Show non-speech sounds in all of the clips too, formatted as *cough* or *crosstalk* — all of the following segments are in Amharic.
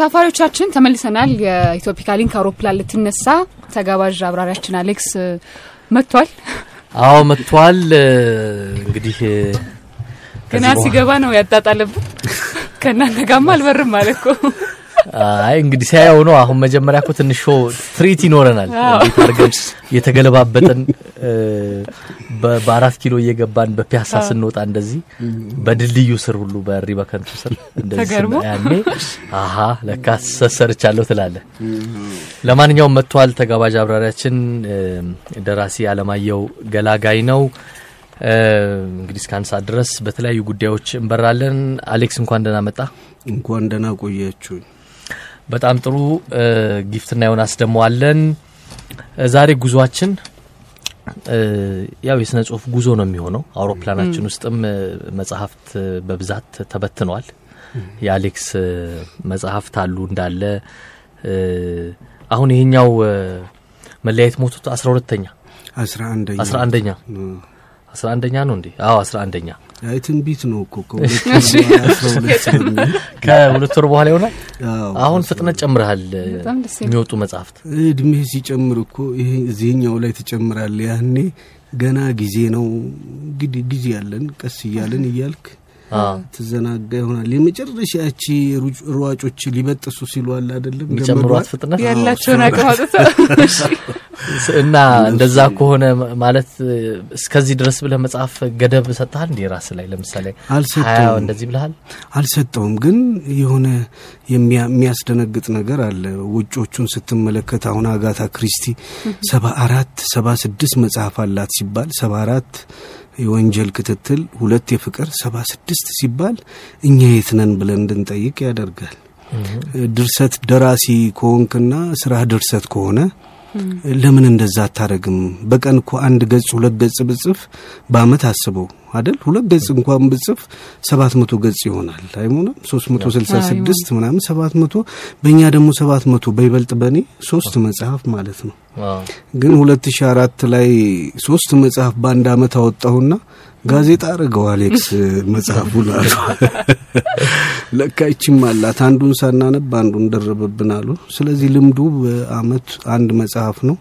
ተሳፋሪዎቻችን ተመልሰናል። የኢትዮፒካ ሊንክ አውሮፕላን ልትነሳ ተጋባዥ አብራሪያችን አሌክስ መጥቷል። አዎ መጥቷል። እንግዲህ ገና ሲገባ ነው ያጣጣለብን። ከእናንተ ጋማ አልበርም ማለት እኮ አይ እንግዲህ ሲያየው ነው። አሁን መጀመሪያ እኮ ትንሽ show ትርኢት ይኖረናል። እንዴት አድርገን የተገለባበጥን በአራት ኪሎ እየገባን በፒያሳ ስንወጣ እንደዚህ በድልድዩ ስር ሁሉ በሪ በከንቱ ስር እንደዚህ ያኔ አሀ ለካ ሰርቻለሁ ትላለህ። ለማንኛውም መጥቷል። ተጋባዥ አብራሪያችን ደራሲ አለማየሁ ገላጋይ ነው። እንግዲህ እስከ አንድ ሰዓት ድረስ በተለያዩ ጉዳዮች እንበራለን። አሌክስ እንኳን ደህና መጣ። እንኳን ደህና ቆያችሁኝ። በጣም ጥሩ ጊፍትና ዮናስ ደግሞ አለን። ዛሬ ጉዟችን ያው የስነ ጽሁፍ ጉዞ ነው የሚሆነው። አውሮፕላናችን ውስጥም መጽሐፍት በብዛት ተበትነዋል። የአሌክስ መጽሐፍት አሉ እንዳለ። አሁን ይሄኛው መለያየት ሞቱት አስራ ሁለተኛ አስራ አንደኛ አስራ አንደኛ ነው እንዴ? አዎ አስራ አንደኛ ትንቢት ነው እኮ ከሁለት *laughs* ወር በኋላ ይሆናል። አሁን ፍጥነት ጨምረሃል። የሚወጡ መጽሐፍት እድሜ ሲጨምር እኮ እዚህኛው ላይ ትጨምራል። ያኔ ገና ጊዜ ነው እንግዲህ ጊዜ ያለን ቀስ እያለን እያልክ ትዘናጋ ይሆናል። የመጨረሻ ያቺ ሯጮች ሊበጥሱ ሲሉ አለ አይደለም የሚጨምሯት ፍጥነት ያላቸውን አቅም አውጥተው እና እንደዛ ከሆነ ማለት እስከዚህ ድረስ ብለህ መጽሐፍ ገደብ ሰጥተሃል እንዴ? ራስ ላይ ለምሳሌ ሀያ እንደዚህ ብለሃል? አልሰጠውም፣ ግን የሆነ የሚያስደነግጥ ነገር አለ። ውጮቹን ስትመለከት አሁን አጋታ ክሪስቲ ሰባ አራት ሰባ ስድስት መጽሐፍ አላት ሲባል ሰባ አራት የወንጀል ክትትል ሁለት የፍቅር ሰባ ስድስት ሲባል እኛ የት ነን ብለን እንድንጠይቅ ያደርጋል። ድርሰት ደራሲ ከሆንክና ስራ ድርሰት ከሆነ ለምን እንደዛ አታረግም? በቀን እኮ አንድ ገጽ ሁለት ገጽ ብጽፍ በአመት አስበው አደል ሁለት ገጽ እንኳን ብጽፍ ሰባት መቶ ገጽ ይሆናል። አይሞላም? ሶስት መቶ ስልሳ ስድስት ምናምን ሰባት መቶ በእኛ ደግሞ ሰባት መቶ በይበልጥ በእኔ ሶስት መጽሐፍ ማለት ነው። ግን ሁለት ሺ አራት ላይ ሶስት መጽሐፍ በአንድ አመት አወጣሁና ጋዜጣ አረገው አሌክስ መጽሐፉ ላሉ *laughs* ለካ ይችም አላት። አንዱን ሳናነብ አንዱን ደረበብን አሉ። ስለዚህ ልምዱ በአመት አንድ መጽሐፍ ነው።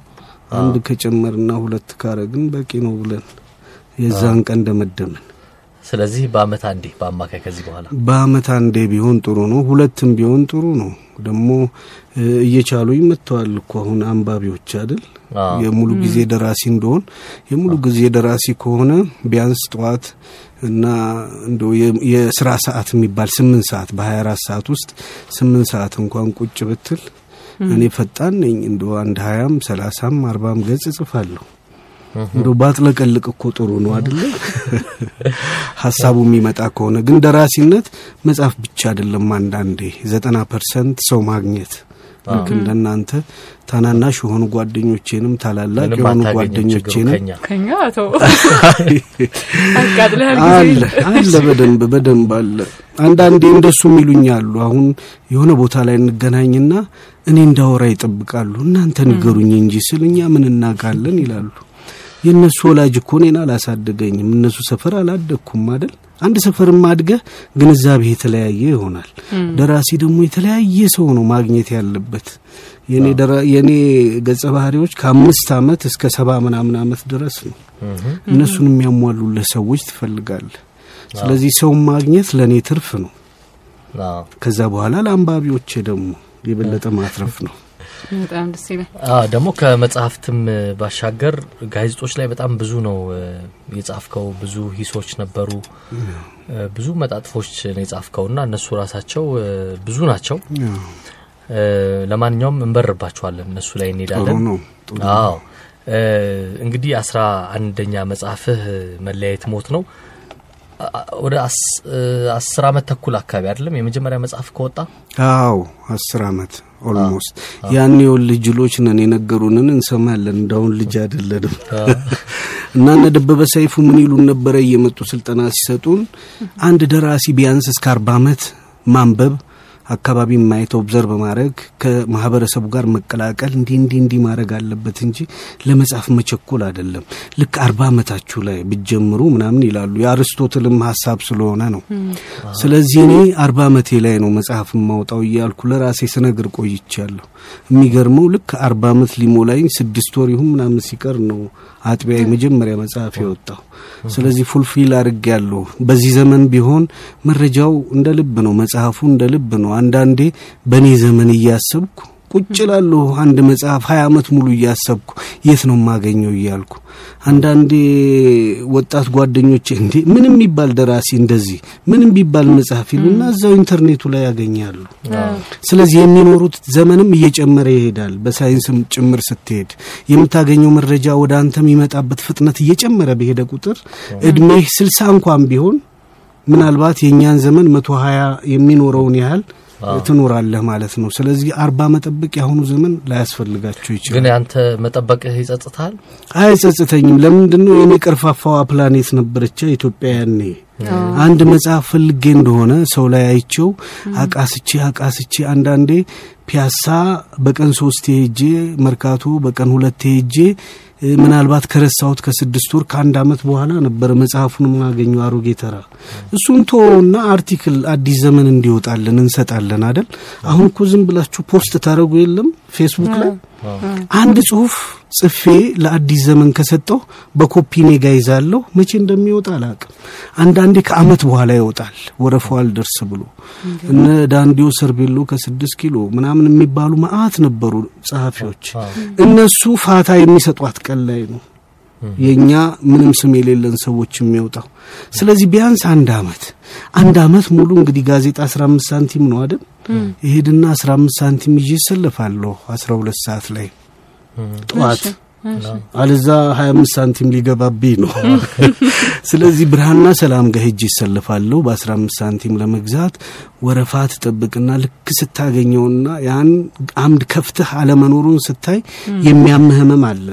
አንድ ከጨመርና ሁለት ካረግን በቂ ነው ብለን የዛን ቀን ደመደምን። ስለዚህ በአመት አንዴ በአማካይ ከዚህ በኋላ? በአመት አንዴ ቢሆን ጥሩ ነው። ሁለትም ቢሆን ጥሩ ነው። ደግሞ እየቻሉ ይመጥተዋል እኮ አሁን አንባቢዎች አይደል? የሙሉ ጊዜ ደራሲ እንደሆን። የሙሉ ጊዜ ደራሲ ከሆነ ቢያንስ ጠዋት እና እንደ የስራ ሰዓት የሚባል ስምንት ሰዓት በሀያ አራት ሰዓት ውስጥ ስምንት ሰዓት እንኳን ቁጭ ብትል እኔ ፈጣን ነኝ። እንደ አንድ ሀያም ሰላሳም አርባም ገጽ እጽፋለሁ። እንደ ባጥለቀልቅ እኮ ጥሩ ነው አደለ? ሀሳቡ የሚመጣ ከሆነ ግን ደራሲነት መጽሐፍ ብቻ አይደለም። አንዳንዴ ዘጠና percent ሰው ማግኘት ልክ እንደናንተ ታናናሽ የሆኑ ጓደኞቼንም ታላላቅ የሆኑ ጓደኞቼንም *laughs* አለ አለ በደንብ በደንብ አለ። አንዳንዴ እንደሱ የሚሉኝ አሉ። አሁን የሆነ ቦታ ላይ እንገናኝና እኔ እንዳወራ ይጠብቃሉ። እናንተ ንገሩኝ እንጂ ስል እኛ ምን እናውቃለን ይላሉ። የእነሱ ወላጅ እኮ እኔን አላሳደገኝም። እነሱ ሰፈር አላደግኩም አይደል? አንድ ሰፈርም አድገህ ግንዛቤ የተለያየ ይሆናል። ደራሲ ደግሞ የተለያየ ሰው ነው ማግኘት ያለበት። የኔ ገጸ ባህሪዎች ከአምስት አመት እስከ ሰባ ምናምን አመት ድረስ ነው። እነሱን የሚያሟሉልህ ሰዎች ትፈልጋለህ። ስለዚህ ሰውን ማግኘት ለእኔ ትርፍ ነው። ከዛ በኋላ ለአንባቢዎቼ ደግሞ የበለጠ ማትረፍ ነው። በጣም ደስ ይላል። ደግሞ ከመጽሐፍትም ባሻገር ጋዜጦች ላይ በጣም ብዙ ነው የጻፍከው። ብዙ ሂሶች ነበሩ፣ ብዙ መጣጥፎች ነው የጻፍከው እና እነሱ ራሳቸው ብዙ ናቸው። ለማንኛውም እንበርባቸዋለን፣ እነሱ ላይ እንሄዳለን። አዎ እንግዲህ አስራ አንደኛ መጽሐፍህ መለያየት ሞት ነው። ወደ አስር አመት ተኩል አካባቢ አይደለም የመጀመሪያ መጽሐፍ ከወጣ? አዎ አስር አመት almost። ያን የወል ልጅ ሎች ነን የነገሩንን እንሰማለን። እንዳሁን ልጅ አይደለንም። እና እነ ደበበ ሰይፉ ምን ይሉን ነበረ እየመጡ ስልጠና ሲሰጡን አንድ ደራሲ ቢያንስ እስከ አርባ አመት ማንበብ አካባቢ ማየት observe ማድረግ ከማህበረሰቡ ጋር መቀላቀል እንዲህ እንዲህ እንዲህ ማድረግ አለበት እንጂ ለመጻፍ መቸኮል አይደለም። ልክ አርባ ዓመታችሁ ላይ ብጀምሩ ምናምን ይላሉ። የአርስቶትልም ሀሳብ ስለሆነ ነው። ስለዚህ እኔ አርባ ዓመቴ ላይ ነው መጽሐፍ ማውጣው እያልኩ ለራሴ ስነግር ቆይቻለሁ። የሚገርመው ልክ አርባ ዓመት ሊሞላኝ ስድስት ወር ይሁን ምናምን ሲቀር ነው አጥቢያ የመጀመሪያ መጽሐፍ የወጣው። ስለዚህ ፉልፊል አድርግ ያለሁ በዚህ ዘመን ቢሆን መረጃው እንደ ልብ ነው፣ መጽሐፉ እንደ ልብ ነው። አንዳንዴ በእኔ ዘመን እያሰብኩ ቁጭ ላለሁ አንድ መጽሐፍ ሀያ ዓመት ሙሉ እያሰብኩ የት ነው የማገኘው እያልኩ አንዳንዴ ወጣት ጓደኞቼ እንዴ ምንም ቢባል ደራሲ እንደዚህ ምንም ቢባል መጽሐፍ ይሉና እዛው ኢንተርኔቱ ላይ ያገኛሉ። ስለዚህ የሚኖሩት ዘመንም እየጨመረ ይሄዳል። በሳይንስም ጭምር ስትሄድ የምታገኘው መረጃ ወደ አንተ የሚመጣበት ፍጥነት እየጨመረ በሄደ ቁጥር እድሜህ ስልሳ እንኳን ቢሆን ምናልባት የእኛን ዘመን መቶ ሀያ የሚኖረውን ያህል ትኖራለህ ማለት ነው። ስለዚህ አርባ መጠበቅ የአሁኑ ዘመን ላያስፈልጋቸው ይችላል። ግን ያንተ መጠበቅህ ይጸጽታል? አይጸጽተኝም። ለምንድን ነው የኔ ቀርፋፋዋ ፕላኔት ነበረቻ ኢትዮጵያ ያኔ አንድ መጽሐፍ ፈልጌ እንደሆነ ሰው ላይ አይቸው አቃስቼ አቃስቼ አንዳንዴ ፒያሳ በቀን ሶስት ሄጄ መርካቶ በቀን ሁለት ሄጄ ምናልባት ከረሳሁት ከስድስት ወር ከአንድ አመት በኋላ ነበረ መጽሐፉን የማገኘው አሮጌ ተራ። እሱን ቶና article አዲስ ዘመን እንዲወጣለን እንሰጣለን አደል። አሁን እኮ ዝም ብላችሁ post ታደረጉ የለም ፌስቡክ ላይ አንድ ጽሁፍ ጽፌ ለአዲስ ዘመን ከሰጠው በኮፒ ኔ ጋ ይዛለሁ። መቼ እንደሚወጣ አላቅም። አንዳንዴ ከአመት በኋላ ይወጣል ወረፋው አልደርስ ብሎ እነ ዳንዲው ሰርቤሎ ከስድስት ኪሎ ምናምን የሚባሉ መአት ነበሩ ጸሐፊዎች። እነሱ ፋታ የሚሰጧት ቀን ላይ ነው የእኛ ምንም ስም የሌለን ሰዎች የሚወጣው። ስለዚህ ቢያንስ አንድ አመት አንድ አመት ሙሉ እንግዲህ ጋዜጣ አስራ አምስት ሳንቲም ነው አይደል? ይሄድና አስራ አምስት ሳንቲም ይዤ ይሰልፋለሁ አስራ ሁለት ሰዓት ላይ ጠዋት አለዛ ሀያ አምስት ሳንቲም ሊገባብኝ ነው። ስለዚህ ብርሃንና ሰላም ጋር ሄጄ ይሰልፋለሁ በአስራ አምስት ሳንቲም ለመግዛት ወረፋ ትጠብቅና ልክ ስታገኘውና ያን አምድ ከፍትህ አለመኖሩን ስታይ የሚያምህ ህመም አለ።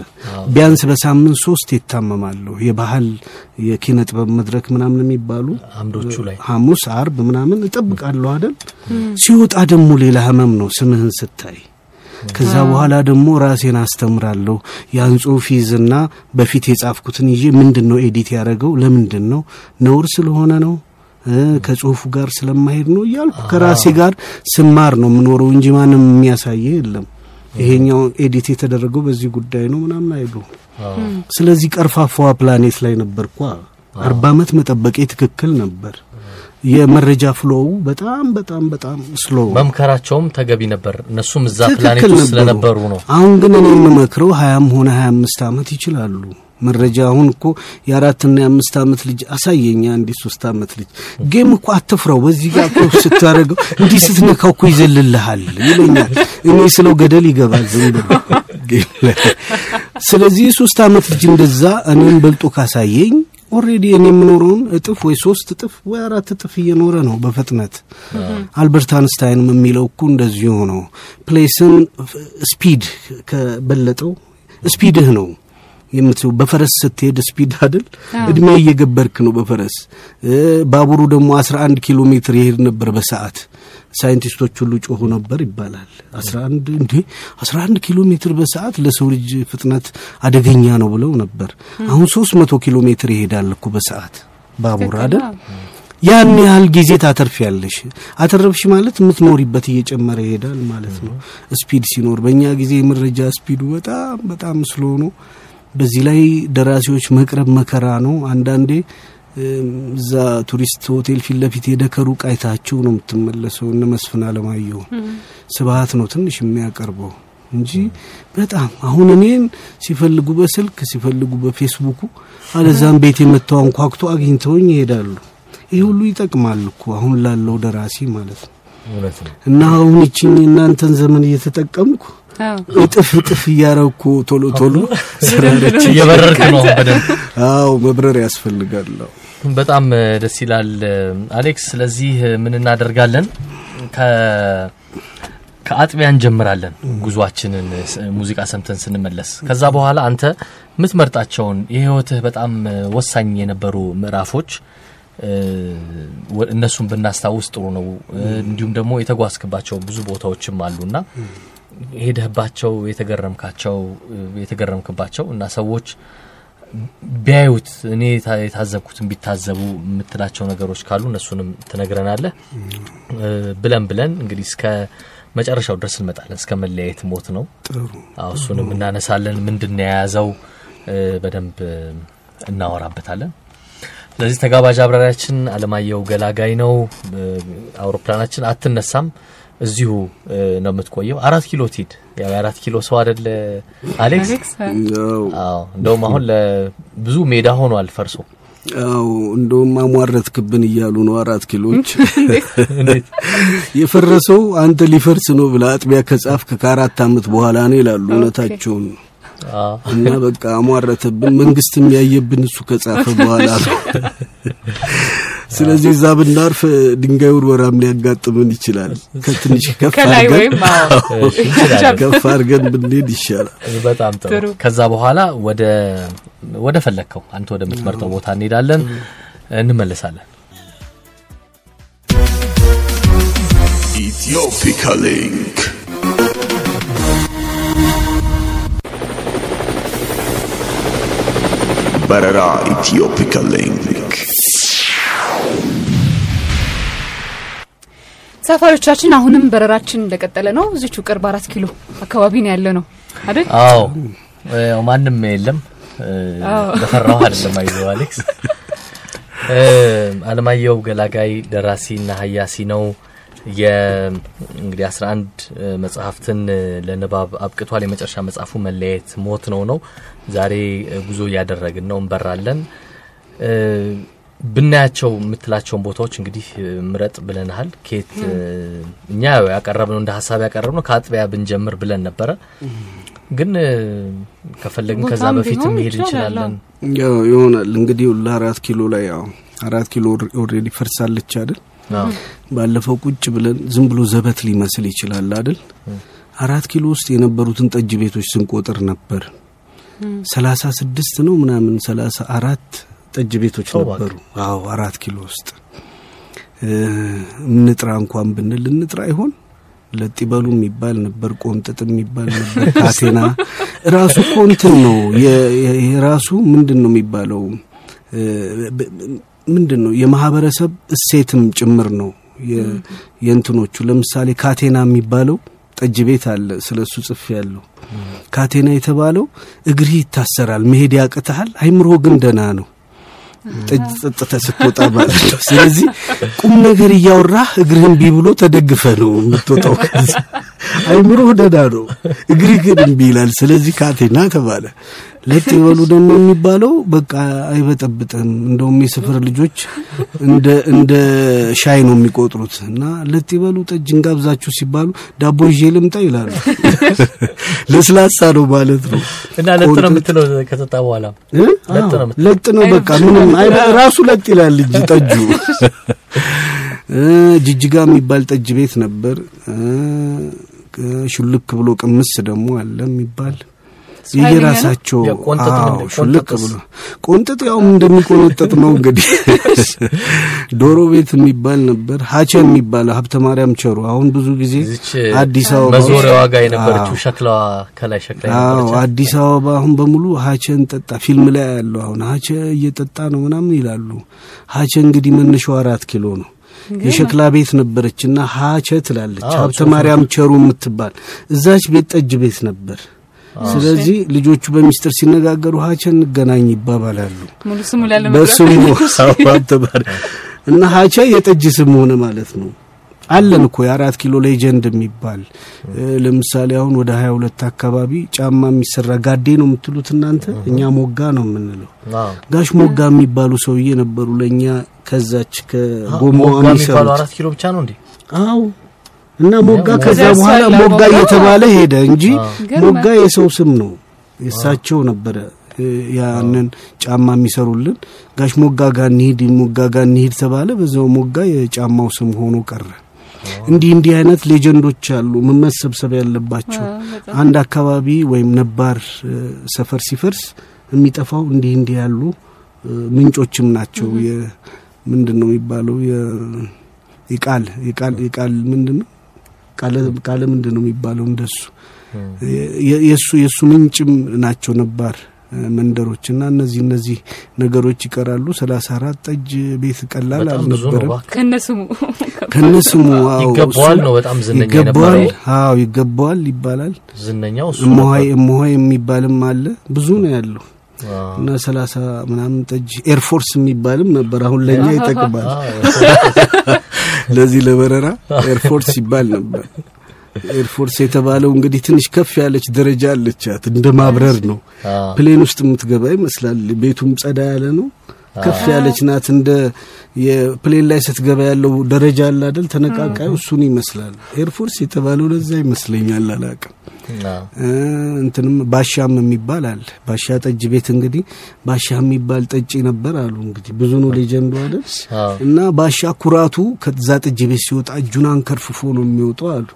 ቢያንስ በሳምንት ሶስት ይታመማለሁ። የባህል የኪነ ጥበብ መድረክ ምናምን የሚባሉ አምዶቹ ላይ ሐሙስ፣ አርብ ምናምን እጠብቃለሁ አይደል። ሲወጣ ደግሞ ሌላ ህመም ነው ስምህን ስታይ ከዛ በኋላ ደግሞ ራሴን አስተምራለሁ። ያን ጽሁፍ ይዝና በፊት የጻፍኩትን ይዤ ምንድን ነው edit ያደረገው ለምንድን ነው ነውር ስለሆነ ነው ከጽሁፉ ጋር ስለማይሄድ ነው እያልኩ ከራሴ ጋር ስማር ነው የምኖረው እንጂ ማንም የሚያሳየ የለም። ይሄኛው edit የተደረገው በዚህ ጉዳይ ነው ምናምን አይሉ። ስለዚህ ቀርፋፋዋ ፕላኔት ላይ ነበርኳ። አርባ ዓመት መጠበቄ ትክክል ነበር። የመረጃ flow በጣም በጣም በጣም slow መምከራቸውም ተገቢ ነበር። እነሱም እዛ ፕላኔት ውስጥ ስለነበሩ ነው። አሁን ግን እኔ የምመክረው ሀያም ሆነ ሀያ አምስት ዓመት ይችላሉ መረጃ አሁን እኮ የአራትና የአምስት ዓመት ልጅ አሳየኛ እንዲህ ሶስት ዓመት ልጅ game እኮ አትፍራው፣ በዚህ ጋር እኮ ስታደርገው እንዲህ ስትነካው እኮ ይዘልልሃል ይለኛል። እኔ ስለው ገደል ይገባል ዝም ብሎ ስለዚህ የሶስት ዓመት ልጅ እንደዛ እኔን በልጦ ካሳየኝ already እኔ የምኖረውን እጥፍ ወይ ሶስት እጥፍ ወይ አራት እጥፍ እየኖረ ነው በፍጥነት። አልበርት አንስታይንም የሚለው እኮ እንደዚሁ ነው። place ን speed ከበለጠው speed ህ ነው የምትው በፈረስ ስትሄድ speed አይደል? እድሜ እየገበርክ ነው በፈረስ። ባቡሩ ደግሞ 11 ኪሎ ሜትር ይሄድ ነበር በሰዓት። ሳይንቲስቶች ሁሉ ጮሁ ነበር ይባላል። 11 እንዴ? 11 ኪሎ ሜትር በሰዓት ለሰው ልጅ ፍጥነት አደገኛ ነው ብለው ነበር። አሁን 300 ኪሎ ሜትር ይሄዳል እኮ በሰዓት ባቡር አይደል? ያን ያህል ጊዜ ታተርፍ ያለሽ አተረፍሽ ማለት የምትኖሪበት እየጨመረ ይሄዳል ማለት ነው። speed ሲኖር በእኛ ጊዜ የመረጃ speed ኡ በጣም በጣም ነው በዚህ ላይ ደራሲዎች መቅረብ መከራ ነው። አንዳንዴ እዛ ቱሪስት ሆቴል ፊት ለፊት ከሩቅ አይታቸው ነው የምትመለሰው። እነ መስፍን አለማየሁ ስብሀት ነው ትንሽ የሚያቀርበው እንጂ በጣም አሁን እኔን ሲፈልጉ በስልክ ሲፈልጉ በፌስቡኩ አለዛም ቤት የመታው አንኳኩቶ አግኝተውኝ ይሄዳሉ። ይህ ሁሉ ይጠቅማል እኮ አሁን ላለው ደራሲ ማለት ነው። እና አሁን ይችኝ እናንተን ዘመን እየተጠቀምኩ እጥፍ እጥፍ እያረኩ ቶሎ ቶሎ ስራለች *laughs* እየበረርክ ነው በደንብ። አዎ መብረር ያስፈልጋል። በጣም ደስ ይላል አሌክስ። ስለዚህ ምን እናደርጋለን? ከአጥቢያ እንጀምራለን ጉዟችንን ሙዚቃ ሰምተን ስንመለስ። ከዛ በኋላ አንተ የምትመርጣቸውን የህይወትህ በጣም ወሳኝ የነበሩ ምዕራፎች እነሱን ብናስታውስ ጥሩ ነው። እንዲሁም ደግሞ የተጓዝክባቸው ብዙ ቦታዎችም አሉና ሄደህባቸው የተገረምካቸው የተገረምክባቸው እና ሰዎች ቢያዩት እኔ የታዘብኩትን ቢታዘቡ የምትላቸው ነገሮች ካሉ እነሱንም ትነግረናለህ። ብለን ብለን እንግዲህ እስከ መጨረሻው ድረስ እንመጣለን። እስከ መለያየት ሞት ነው። እሱንም እናነሳለን። ምንድን የያዘው በደንብ እናወራበታለን። ስለዚህ ተጋባዥ አብራሪያችን አለማየሁ ገላጋይ ነው። አውሮፕላናችን አትነሳም፣ እዚሁ ነው የምትቆየው። አራት ኪሎ ትሂድ። ያው የአራት ኪሎ ሰው አደለ አሌክስ? አዎ እንደውም አሁን ለብዙ ሜዳ ሆኗል ፈርሶ። አው እንደውም አሟረትክብን እያሉ ነው አራት ኪሎች *laughs* የፈረሰው አንተ ሊፈርስ ነው ብላ አጥቢያ ከጻፍክ ከአራት አመት በኋላ ነው ይላሉ። እውነታቸውን እና በቃ አሟረተብን። መንግስትም ያየብን እሱ ከጻፈ በኋላ ነው። *laughs* ስለዚህ እዛ ብናርፍ ድንጋይ ውርወራም ሊያጋጥምን ይችላል። ከትንሽ ከፍ አድርገን ብንሄድ ይሻላል። በጣም ጥሩ። ከዛ በኋላ ወደ ወደ ፈለግከው አንተ ወደምትመርጠው ቦታ እንሄዳለን፣ እንመለሳለን። ኢትዮፒካ ሊንክ በረራ ኢትዮፒካ ሊንክ ሰፋሪዎቻችን አሁንም በረራችን እንደቀጠለ ነው። እዚቹ ቅርብ አራት ኪሎ አካባቢ ነው ያለነው አይደል? አዎ ማንም የለም። በፈራው አይደለም። አይዞህ አሌክስ። አለማየሁ ገላጋይ ደራሲና ሀያሲ ነው። እንግዲህ አስራ አንድ መጽሐፍትን ለንባብ አብቅቷል። የመጨረሻ መጽሐፉ መለያየት ሞት ነው ነው። ዛሬ ጉዞ እያደረግን ነው፣ እንበራለን። ብናያቸው የምትላቸውን ቦታዎች እንግዲህ ምረጥ ብለንሃል። ኬት እኛ ያቀረብነው እንደ ሀሳብ ያቀረብነው ከአጥቢያ ብንጀምር ብለን ነበረ፣ ግን ከፈለግን ከዛ በፊት መሄድ እንችላለን። ያው ይሆናል እንግዲህ ለአራት ኪሎ ላይ ያው አራት ኪሎ already ፈርሳለች አይደል? ባለፈው ቁጭ ብለን ዝም ብሎ ዘበት ሊመስል ይችላል አይደል? አራት ኪሎ ውስጥ የነበሩትን ጠጅ ቤቶች ስንቆጥር ነበር ሰላሳ ስድስት ነው ምናምን ሰላሳ አራት ጠጅ ቤቶች ነበሩ። አዎ አራት ኪሎ ውስጥ። እንጥራ እንኳን ብንል እንጥራ ይሆን ለጢበሉ የሚባል ነበር፣ ቆንጥጥ የሚባል ነበር፣ *laughs* ካቴና። ራሱ እኮ እንትን ነው የራሱ ምንድን ነው የሚባለው? ምንድን ነው የማህበረሰብ እሴትም ጭምር ነው የእንትኖቹ። ለምሳሌ ካቴና የሚባለው ጠጅ ቤት አለ፣ ስለ እሱ ጽፌያለው ካቴና የተባለው እግርህ ይታሰራል፣ መሄድ ያቅትሃል፣ አይምሮህ ግን ደና ነው ጠጅ ጠጥተህ ስትወጣ ማለት ነው። ስለዚህ ቁም ነገር እያወራህ እግርህን እምቢ ብሎ ተደግፈህ ነው የምትወጣው። ከዚህ አይምሮህ ደህና ነው፣ እግርህ ግን እምቢ ይላል። ስለዚህ ካቴና ተባለ። ለጥ ይበሉ ደግሞ የሚባለው በቃ አይበጠብጥም። እንደውም የሰፈር ልጆች እንደ እንደ ሻይ ነው የሚቆጥሩት እና ለጥ ይበሉ ጠጅ እንጋብዛችሁ ሲባሉ ዳቦ ይዤ ልምጣ ይላሉ። *laughs* ለስላሳ ነው ማለት ነው። እና ለጥ ነው የምትለው ከጠጣ በኋላ ለጥ ነው በቃ ምንም ራሱ ለጥ ይላል እንጂ ጠጁ። ጅጅጋ የሚባል ጠጅ ቤት ነበር። ሹልክ ብሎ ቅምስ ደግሞ አለ የሚባል የየራሳቸው ሹልክ ብሎ ቆንጠጥ ያው እንደሚቆነጠጥ ነው እንግዲህ። *laughs* ዶሮ ቤት የሚባል ነበር። ሀቸ የሚባል ሀብተ ማርያም ቸሩ አሁን ብዙ ጊዜ አዲስ አበባ መዞሪያ ዋጋ የነበረችው ሸክላዋ ከላይ ሸክላ አዲስ አበባ አሁን በሙሉ ሀቸን ጠጣ ፊልም ላይ ያለው አሁን ሀቸ እየጠጣ ነው ምናምን ይላሉ። ሀቸ እንግዲህ መነሻው አራት ኪሎ ነው። የሸክላ ቤት ነበረችና ሀቸ ትላለች። ሀብተ ማርያም ቸሩ የምትባል እዛች ቤት ጠጅ ቤት ነበር። ስለዚህ ልጆቹ በሚስጥር ሲነጋገሩ ሀቸ እንገናኝ ይባባላሉ። በስሙ እና ሀቸ የጠጅ ስም ሆነ ማለት ነው። አለን እኮ የአራት ኪሎ legend የሚባል። ለምሳሌ አሁን ወደ ሀያ ሁለት አካባቢ ጫማ የሚሰራ ጋዴ ነው የምትሉት እናንተ፣ እኛ ሞጋ ነው የምንለው። ጋሽ ሞጋ የሚባሉ ሰውዬ ነበሩ ለእኛ ከዛች ከጎማዋ የሚሰሩት። አራት ኪሎ ብቻ ነው እንዴ? አዎ እና ሞጋ ከዛ በኋላ ሞጋ እየተባለ ሄደ እንጂ ሞጋ የሰው ስም ነው። የእሳቸው ነበረ ያንን ጫማ የሚሰሩልን። ጋሽ ሞጋ ጋር እንሂድ ሞጋ ጋር እንሂድ ተባለ። በዛው ሞጋ የጫማው ስም ሆኖ ቀረ። እንዲህ እንዲህ አይነት ሌጀንዶች አሉ መመሰብሰብ ያለባቸው። አንድ አካባቢ ወይም ነባር ሰፈር ሲፈርስ የሚጠፋው እንዲህ እንዲህ ያሉ ምንጮችም ናቸው ምንድን ነው የሚባለው የቃል የቃል የቃል ምንድን ነው ቃለ ምንድን ነው የሚባለው እንደሱ የእሱ የእሱ ምንጭም ናቸው ነባር መንደሮች እና እነዚህ እነዚህ ነገሮች ይቀራሉ። ሰላሳ አራት ጠጅ ቤት ቀላል አልነበረም። ከነስሙ *laughs* ከነስሙ ይገባዋል ነው በጣም ዝነኛ ይገባዋል። አዎ ይገባዋል ይባላል። ዝነኛው እሱ እሞሀይ የሚባልም አለ። ብዙ ነው ያለው እና ሰላሳ ምናምን ጠጅ Air Force የሚባልም ነበር። አሁን ለእኛ ይጠቅማል። *laughs* ለዚህ ለበረራ Air Force ይባል ነበር። Air Force የተባለው እንግዲህ ትንሽ ከፍ ያለች ደረጃ አለቻት። እንደ ማብረር ነው። plane ውስጥ የምትገባ ይመስላል። ቤቱም ጸዳ ያለ ነው። ከፍ ያለች ናት። እንደ የ plane ላይ ስትገባ ያለው ደረጃ አለ አይደል? ተነቃቃዩ እሱን ይመስላል። Air Force የተባለው ለዛ ይመስለኛል። አላቅም። እንትንም ባሻም የሚባል አለ። ባሻ ጠጅ ቤት እንግዲህ ባሻ የሚባል ጠጪ ነበር አሉ። እንግዲህ ብዙ ነው legend ኡ አይደል? እና ባሻ ኩራቱ ከዛ ጠጅ ቤት ሲወጣ እጁን አንከርፍፎ ነው የሚወጣው አሉ።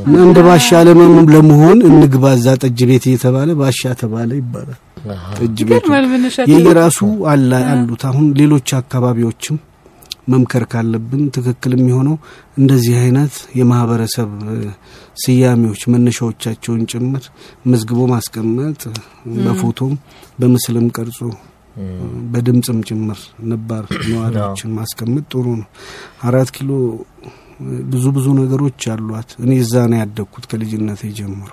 እና እንደ ባሻ ለመሆን ለመሆን እንግባ እዛ ጠጅ ቤት እየተባለ ባሻ ተባለ ይባላል። ጠጅ ቤቱ የየራሱ አሉት። አሁን ሌሎች አካባቢዎችም መምከር ካለብን ትክክል የሚሆነው እንደዚህ አይነት የማህበረሰብ ስያሜዎች መነሻዎቻቸውን ጭምር መዝግቦ ማስቀመጥ በፎቶም በምስልም ቀርጾ በድምፅም ጭምር ነባር ነዋሪዎችን ማስቀመጥ ጥሩ ነው። አራት ኪሎ ብዙ ብዙ ነገሮች አሏት። እኔ እዛ ነው ያደግኩት ከልጅነት ጀምሮ።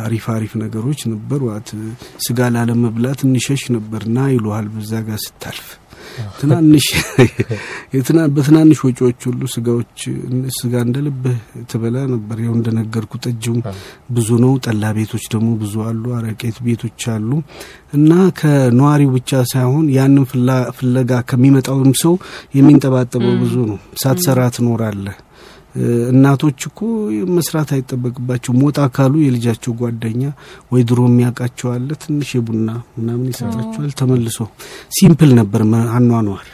አሪፍ አሪፍ ነገሮች ነበሯት። ስጋ ላለመብላት እንሸሽ ነበር ና ይሉሃል በዛ ጋር ስታልፍ ትናንሽ *laughs* በትናንሽ ወጪዎች ሁሉ ስጋዎች ስጋ እንደ ልብህ ትበላ ነበር። ያው እንደነገርኩ ጠጅም ብዙ ነው። ጠላ ቤቶች ደግሞ ብዙ አሉ። አረቄት ቤቶች አሉ እና ከነዋሪው ብቻ ሳይሆን ያንን ፍለጋ ከሚመጣውም ሰው የሚንጠባጠበው ብዙ ነው። ሳትሰራ ትኖራለህ። እናቶች እኮ መስራት አይጠበቅባቸው ሞጣ ካሉ የልጃቸው ጓደኛ ወይ ድሮ የሚያውቃቸው አለ ትንሽ የቡና ምናምን ይሰጣቸዋል። ተመልሶ simple ነበር አኗኗር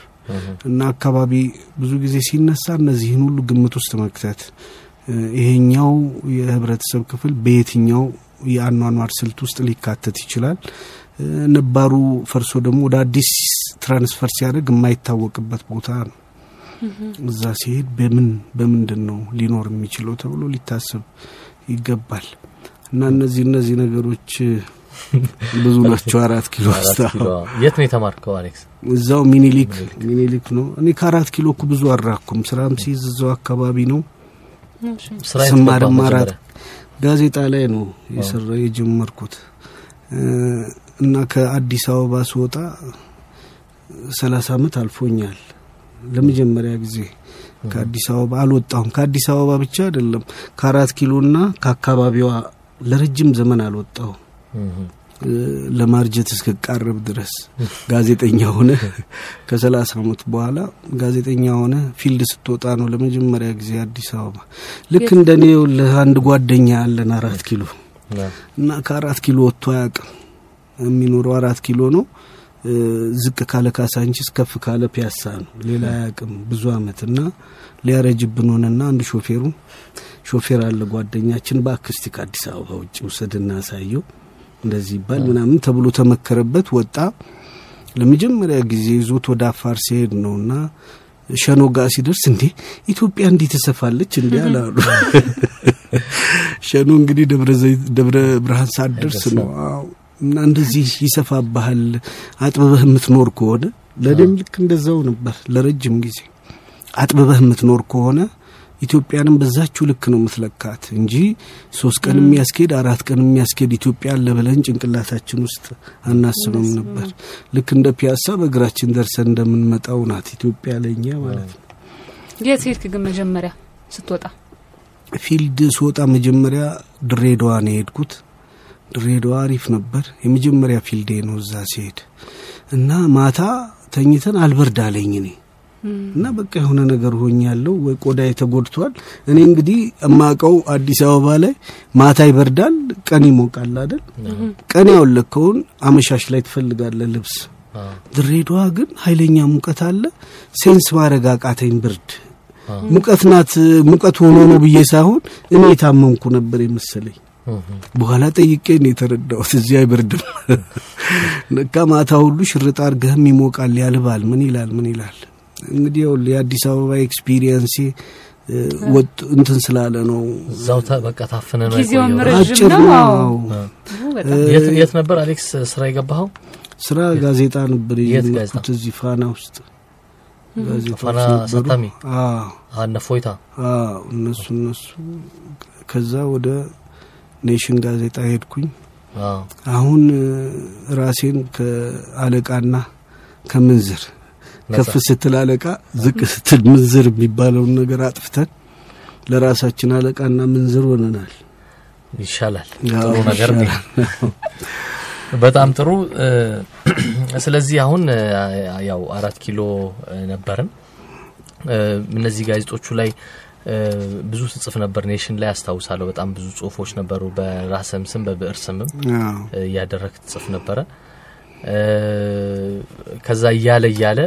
እና አካባቢ ብዙ ጊዜ ሲነሳ እነዚህን ሁሉ ግምት ውስጥ መክተት ይሄኛው የህብረተሰብ ክፍል በየትኛው የአኗኗር ስልት ውስጥ ሊካተት ይችላል። ነባሩ ፈርሶ ደግሞ ወደ አዲስ transfer ሲያደርግ የማይታወቅበት ቦታ ነው። እዛ ሲሄድ በምን በምንድን ነው ሊኖር የሚችለው ተብሎ ሊታሰብ ይገባል። እና እነዚህ እነዚህ ነገሮች *laughs* ብዙ ናቸው። አራት ኪሎ የት ነው የተማርከው አሌክስ? እዛው ሚኒሊክ ሚኒሊክ ነው። እኔ ከአራት ኪሎ እኮ ብዙ አራኩም። ስራም ሲይዝ እዛው አካባቢ ነው። ስማርም አራት ጋዜጣ ላይ ነው የሰራ የጀመርኩት እና ከአዲስ አበባ ስወጣ ሰላሳ አመት አልፎኛል። ለመጀመሪያ ጊዜ ከአዲስ አበባ አልወጣሁም። ከአዲስ አበባ ብቻ አይደለም ከአራት ኪሎና ከአካባቢዋ ለረጅም ዘመን አልወጣሁም። ለማርጀት እስክቃረብ ድረስ ጋዜጠኛ ሆነ ከሰላሳ አመት በኋላ ጋዜጠኛ ሆነ field ስትወጣ ነው ለመጀመሪያ ጊዜ አዲስ አበባ። ልክ እንደ እኔ ለአንድ ጓደኛ ያለን አራት ኪሎ እና ከአራት ኪሎ ወጥቶ አያውቅም። የሚኖረው አራት ኪሎ ነው። ዝቅ ካለ ካሳንቺስ ከፍ ካለ ፒያሳ ነው። ሌላ አያውቅም ብዙ አመት እና ሊያረጅብን ሆነና አንድ ሾፌሩ ሾፌር አለ ጓደኛችን በአክስቲክ አዲስ አበባ ውጭ ውሰድና ያሳየው እንደዚህ ይባል ምናምን ተብሎ ተመከረበት። ወጣ። ለመጀመሪያ ጊዜ ይዞት ወደ አፋር ሲሄድ ነው እና ሸኖ ጋር ሲደርስ እንዴ ኢትዮጵያ እንዲህ ትሰፋለች እንዲ አላሉ። *laughs* ሸኖ እንግዲህ ደብረ ብርሃን ሳትደርስ ነው እና እንደዚህ ይሰፋብሃል አጥብበህ የምትኖር ከሆነ ለእኔም ልክ እንደዛው ነበር። ለረጅም ጊዜ አጥብበህ የምትኖር ከሆነ ኢትዮጵያንም በዛችሁ ልክ ነው የምትለካት እንጂ ሶስት ቀን የሚያስኬድ አራት ቀን የሚያስኬድ ኢትዮጵያ አለ ብለን ጭንቅላታችን ውስጥ አናስብም ነበር። ልክ እንደ ፒያሳ በእግራችን ደርሰን እንደምንመጣው ናት ኢትዮጵያ ለእኛ ማለት ነው። የት ሄድክ ግን መጀመሪያ ስትወጣ? field ስወጣ መጀመሪያ ድሬዳዋ ነው የሄድኩት። ድሬዳዋ አሪፍ ነበር። የመጀመሪያ field ዴ ነው እዛ ሲሄድ እና ማታ ተኝተን አልበርድ አለኝ እኔ እና በቃ የሆነ ነገር ሆኛለሁ ወይ ቆዳ ተጎድቷል። እኔ እንግዲህ እማቀው አዲስ አበባ ላይ ማታ ይበርዳል፣ ቀን ይሞቃል አይደል? ቀን ያወለከውን አመሻሽ ላይ ትፈልጋለህ ልብስ። ድሬዳዋ ግን ኃይለኛ ሙቀት አለ። sense ማድረግ አቃተኝ። ብርድ ሙቀት ናት ሙቀት ሆኖ ነው ብዬ ሳይሆን እኔ የታመምኩ ነበር የመሰለኝ። በኋላ ጠይቄ ነው የተረዳሁት። እዚህ አይበርድም። ነካ ማታ ሁሉ ሽርጥ አርገህም ይሞቃል ያልባል። ምን ይላል? ምን ይላል? እንግዲህ ይኸውልህ የአዲስ አበባ experience ኤ እ፣ ወጥ እንትን ስላለ ነው። እዛው በቃ ታፍነህ ነው ጊዜውም ረዥም ነው። የት ነበር አሌክስ ስራ የገባኸው? ስራ ጋዜጣ ነበር ጋዜጣ? እዚህ ፋና ውስጥ። ፋና? አዎ። እነ ፎይታ? አዎ። እነሱ እነሱ ከዛ ወደ ኔሽን ጋዜጣ ሄድኩኝ። አሁን ራሴን ከአለቃና ከምንዝር ከፍ ስትል አለቃ ዝቅ ስትል ምንዝር የሚባለውን ነገር አጥፍተን ለራሳችን አለቃና ምንዝር ሆነናል። ይሻላል። ጥሩ ነገር *laughs* በጣም ጥሩ። ስለዚህ አሁን ያው አራት ኪሎ ነበርን። እነዚህ ጋዜጦቹ ላይ ብዙ ትጽፍ ነበር። ኔሽን ላይ አስታውሳለሁ። በጣም ብዙ ጽሁፎች ነበሩ። በራስም ስም በብዕር ስምም እያደረግ ትጽፍ ነበረ። ከዛ እያለ እያለ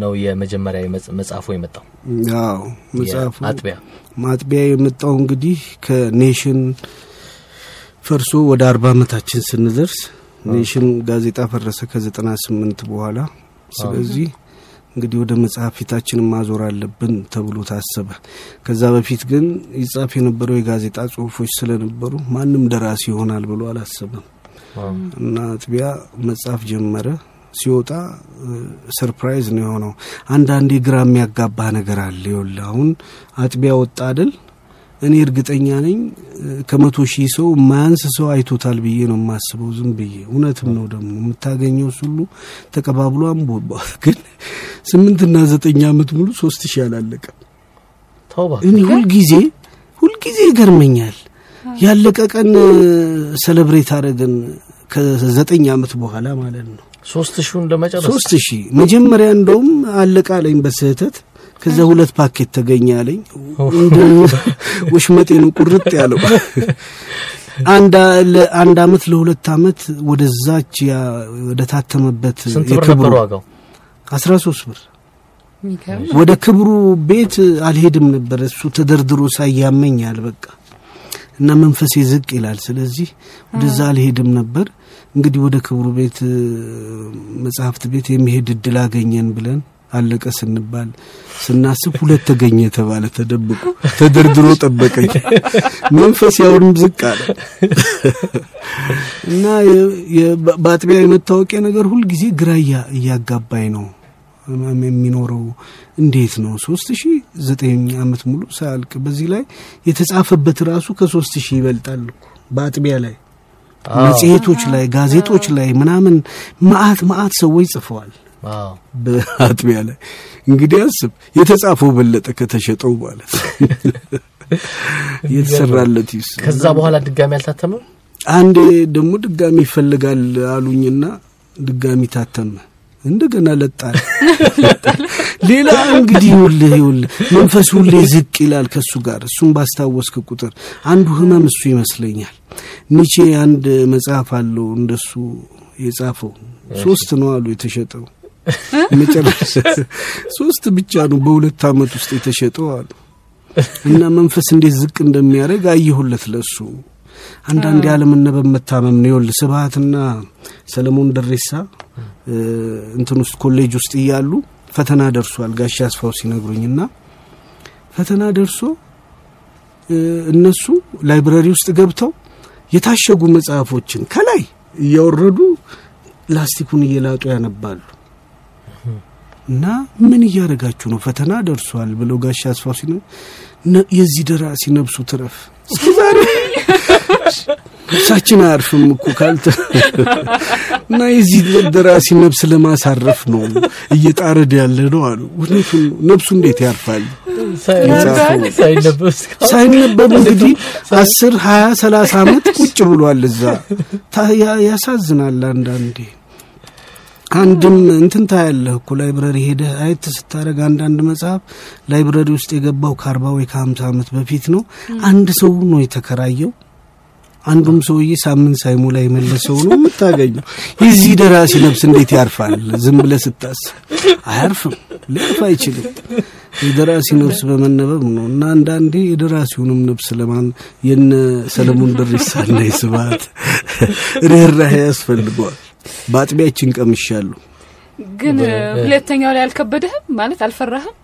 ነው የመጀመሪያ መጽሐፉ የመጣው አዎ መጽሐፉ አጥቢያ ማጥቢያ የመጣው እንግዲህ ከኔሽን ፈርሶ ወደ አርባ ዓመታችን ስንደርስ ኔሽን ጋዜጣ ፈረሰ ከዘጠና ስምንት በኋላ ስለዚህ እንግዲህ ወደ መጽሐፍ ፊታችንን ማዞር አለብን ተብሎ ታሰበ። ከዛ በፊት ግን ይጻፍ የነበረው የጋዜጣ ጽሁፎች ስለነበሩ ማንም ደራሲ ይሆናል ብሎ አላሰበም እና አጥቢያ መጽሐፍ ጀመረ። ሲወጣ surprise ነው የሆነው። አንዳንዴ ግራ የሚያጋባ ነገር አለ። ይኸውልህ አሁን አጥቢያ ወጣ አይደል? እኔ እርግጠኛ ነኝ ከመቶ ሺህ ሰው ማያንስ ሰው አይቶታል ብዬ ነው የማስበው። ዝም ብዬ እውነትም ነው ደግሞ የምታገኘው ሁሉ ተቀባብሎ አንብቦታል *laughs* ግን ስምንትና ዘጠኝ ዓመት ሙሉ ሶስት ሺህ አላለቀም። እኔ ሁልጊዜ ሁልጊዜ ይገርመኛል። ያለቀ ቀን ሰለብሬት አደረግን ከዘጠኝ ዓመት በኋላ ማለት ነው። ሶስት ሺውን ለመጨረስ ሶስት ሺህ መጀመሪያ እንደውም አለቃ አለኝ በስህተት ከዛ ሁለት ፓኬት ተገኘ አለኝ። ወሽመጤ ነው ቁርጥ ያለው። አንድ አመት ለሁለት አመት ወደዛች ያ ወደ ታተመበት የክብሩ? አስራ ሶስት ብር ወደ ክብሩ ቤት አልሄድም ነበር። እሱ ተደርድሮ ሳያመኛል በቃ እና መንፈሴ ዝቅ ይላል። ስለዚህ ወደዛ አልሄድም ነበር። እንግዲህ ወደ ክብሩ ቤት መጽሐፍት ቤት የሚሄድ እድል አገኘን ብለን አለቀ ስንባል ስናስብ ሁለት ተገኘ የተባለ ተደብቆ ተደርድሮ ጠበቀኝ። መንፈስ ያውንም ዝቅ አለ። እና በአጥቢያ የመታወቂያ ነገር ሁልጊዜ ግራ እያ- እያጋባኝ ነው። የሚኖረው እንዴት ነው? ሶስት ሺህ ዘጠኝ አመት ሙሉ ሳያልቅ በዚህ ላይ የተጻፈበት ራሱ ከሶስት ሺህ ይበልጣል በአጥቢያ ላይ። መጽሔቶች ላይ ጋዜጦች ላይ ምናምን ማአት ማአት ሰዎች ጽፈዋል በአጥቢያ ላይ እንግዲህ አስብ የተጻፈው በለጠ ከተሸጠው ማለት የተሰራለት ይስ ከዛ በኋላ ድጋሚ አልታተመም። አንዴ ደግሞ ድጋሚ ይፈልጋል አሉኝና ድጋሚ ታተመ። እንደገና ለጣል ሌላ እንግዲህ ይኸውልህ ይኸውልህ መንፈስ ሁሌ ዝቅ ይላል ከእሱ ጋር እሱም ባስታወስክ ቁጥር አንዱ ህመም እሱ ይመስለኛል። ኒቼ አንድ መጽሐፍ አለው እንደሱ የጻፈው ሶስት ነው አሉ የተሸጠው *laughs* መጨረሻ ሶስት ብቻ ነው በሁለት አመት ውስጥ የተሸጠው አሉ። እና መንፈስ እንዴት ዝቅ እንደሚያደርግ አየሁለት ለሱ። አንዳንድ ያለመነበብ መታመም ነው። ይኸውልህ ስብሀትና ሰለሞን ደሬሳ እንትን ውስጥ ኮሌጅ ውስጥ እያሉ ፈተና ደርሷል ጋሽ አስፋው ሲነግሩኝና ፈተና ደርሶ እነሱ library ውስጥ ገብተው የታሸጉ መጽሐፎችን ከላይ እያወረዱ ላስቲኩን እየላጡ ያነባሉ እና ምን እያደረጋችሁ ነው ፈተና ደርሷል ብለው ጋሽ አስፋው ሲነ የዚህ ደራሲ ነብሱ ትረፍ ነፍሳችን አያርፍም እኮ ካልተ እና የዚህ ደራሲ ነብስ ለማሳረፍ ነው እየጣረድ ያለ ነው አሉ። እውነቱን ነብሱ እንዴት ያርፋል? ሳይነበብ እንግዲህ አስር ሀያ ሰላሳ አመት ቁጭ ብሏል እዛ። ያሳዝናል አንዳንዴ። አንድም እንትን ታያለህ እኮ ላይብረሪ ሄደህ አየት ስታደረግ አንዳንድ መጽሐፍ ላይብረሪ ውስጥ የገባው ከአርባ ወይ ከሀምሳ አመት በፊት ነው። አንድ ሰው ነው የተከራየው። አንዱም ሰውዬ ሳምንት ሳይሞላ የመለሰው ነው የምታገኘው። የዚህ ደራሲ ነፍስ እንዴት ያርፋል? ዝም ብለህ ስታስብ አያርፍም፣ ሊያርፍ አይችልም። የደራሲ ነፍስ በመነበብ ነው እና አንዳንዴ የደራሲውንም ነፍስ ለማን የነ ሰለሞን ደሬሳና የስብሀት ርኅራሄ ያስፈልገዋል። በአጥቢያችን ቀምሻለሁ። ግን ሁለተኛው ላይ አልከበደህም ማለት አልፈራህም?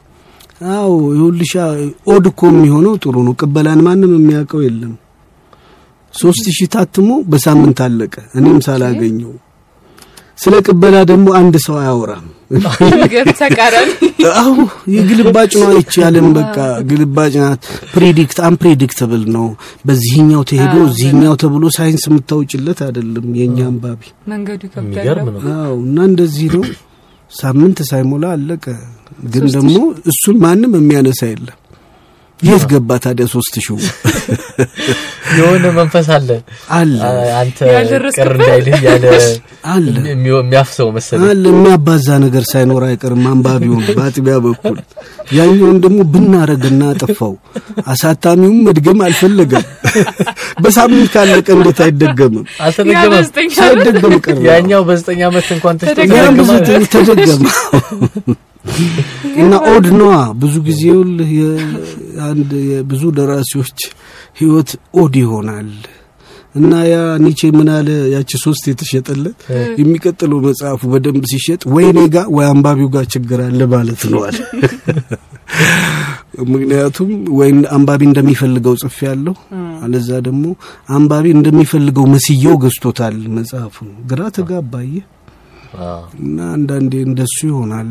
አዎ ይኸውልሻ odd እኮ የሚሆነው ጥሩ ነው። ቅበላን ማንም የሚያውቀው የለም። ሶስት ሺህ ታትሞ በሳምንት አለቀ፣ እኔም ሳላገኘው። ስለ ቅበላ ደግሞ አንድ ሰው አያወራም። አዎ የግልባጭ ነው። አይቻልም። በቃ ግልባጭ ናት። predict unpredictable ነው። በዚህኛው ተሄዶ እዚህኛው ተብሎ ሳይንስ የምታውጭለት አይደለም የእኛ አንባቢ። መንገዱ እና እንደዚህ ነው። ሳምንት ሳይሞላ አለቀ። ግን ደግሞ እሱን ማንም የሚያነሳ የለም። የት ገባ ታዲያ ሶስት ሺው የሆነ መንፈስ አለ። አለ። አንተ? ቅር እንዳይልህ ያለ አለ። የሚያፍሰው መሰለኝ። አለ። የሚያባዛ ነገር ሳይኖር አይቀርም አንባቢውን በአጥቢያ በኩል። ያኛውን ደግሞ ብናረግና አጠፋው። አሳታሚውም መድገም አልፈለገም። በሳምንት ካለቀ እንዴት አይደገምም። ሳይደገም ቀረ። ያኛው በዘጠኝ ዓመት እንኳን ተደገመ። እና odd ነዋ። ብዙ ጊዜ ይኸውልህ የብዙ ደራሲዎች ህይወት odd ይሆናል። እና ያ ኒቼ ምን አለ? ያቺ ሶስት የተሸጠለት የሚቀጥለው መጽሐፉ በደንብ ሲሸጥ ወይ እኔ ጋ ወይ አንባቢው ጋር ችግር አለ ማለት ነው አለ። ምክንያቱም ወይ አንባቢ እንደሚፈልገው ጽፌ ያለሁ አለዛ ደግሞ አንባቢ እንደሚፈልገው መስየው ገዝቶታል መጽሐፉን። ግራ ተጋባየ። እና አንዳንዴ እንደሱ ይሆናል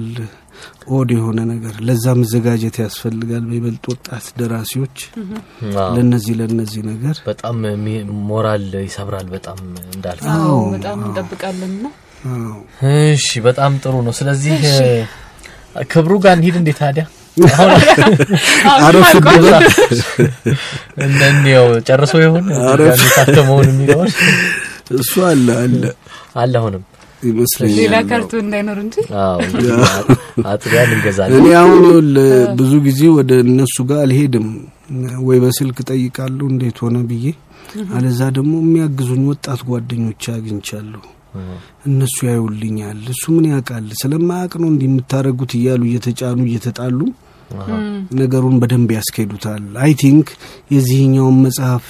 ኦድ የሆነ ነገር ለዛ መዘጋጀት ያስፈልጋል በይበልጥ ወጣት ደራሲዎች። ለነዚህ ለነዚህ ነገር በጣም ሞራል ይሰብራል። በጣም እንዳልክ። አዎ። በጣም እንጠብቃለን ና አዎ። እሺ፣ በጣም ጥሩ ነው። ስለዚህ ክብሩ ጋር እንሂድ እንዴ ታዲያ? አረፍ እንደኔው ጨርሶ ይሆን አረፍ። የታተመውን የሚለውን እሱ አለ አለ። አለ አሁንም ይመስለኛል ሌላ ካርቱን እንዳይኖር እንጂ? *laughs* አጥቢያን እንገዛለን። እኔ አሁን *laughs* ይኸውልህ ብዙ ጊዜ ወደ እነሱ ጋር አልሄድም። ወይ በስልክ ጠይቃለሁ እንዴት ሆነ ብዬ። አለዛ ደግሞ የሚያግዙኝ ወጣት ጓደኞች አግኝቻለሁ። እነሱ ያዩልኛል። እሱ ምን ያውቃል? ስለማያውቅ ነው እንዲህ የምታደርጉት እያሉ እየተጫኑ እየተጣሉ ነገሩን በደንብ ያስኬዱታል። I think የዚህኛውን መጽሐፍ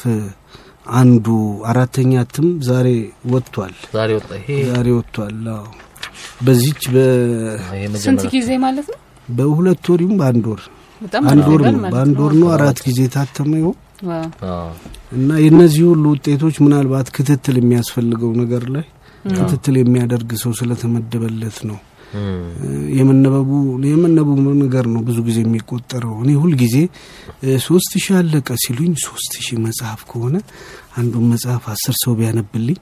አንዱ አራተኛ እትም ዛሬ ወጥቷል። ዛሬ ወጣ። ይሄ ዛሬ ወጥቷል። አዎ። በዚች በ ይሄ ስንት መጀመሪያ ጊዜ ማለት ነው? በሁለት ወር ይሁን በአንድ ወር። አንድ ወር ነው። በአንድ ወር ነው አራት ጊዜ ታተመ ይሆን እና የእነዚህ ሁሉ ውጤቶች ምናልባት ክትትል የሚያስፈልገው ነገር ላይ ክትትል የሚያደርግ ሰው ስለተመደበለት ነው የመነበቡ የመነበቡ ነገር ነው ብዙ ጊዜ የሚቆጠረው። እኔ ሁልጊዜ ሶስት ሺህ አለቀ ሲሉኝ ሶስት ሺህ መጽሐፍ ከሆነ አንዱን መጽሐፍ አስር ሰው ቢያነብልኝ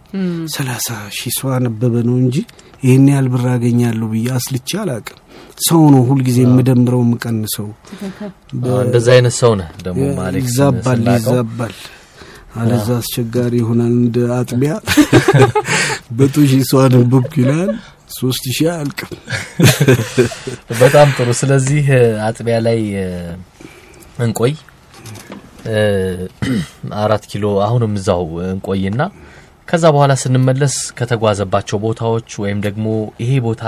ሰላሳ ሺህ ሰው አነበበ ነው እንጂ ይህን ያህል ብር አገኛለሁ ብዬ አስልቼ አላቅም ሰው ነው ሁልጊዜ የምደምረው የምቀንሰው። እንደዛ አይነት ሰው ነህ ደግሞ ይዛባል ይዛባል። አለዛ አስቸጋሪ ይሆናል እንደ አጥቢያ። *laughs* በቶ ሺህ ሰው አነበብኩ ይላል ሶስት ሺህ አያልቅም *laughs* በጣም ጥሩ። ስለዚህ አጥቢያ ላይ እንቆይ *clears throat* አራት ኪሎ አሁንም እዛው እንቆይና ከዛ በኋላ ስንመለስ ከተጓዘባቸው ቦታዎች ወይም ደግሞ ይሄ ቦታ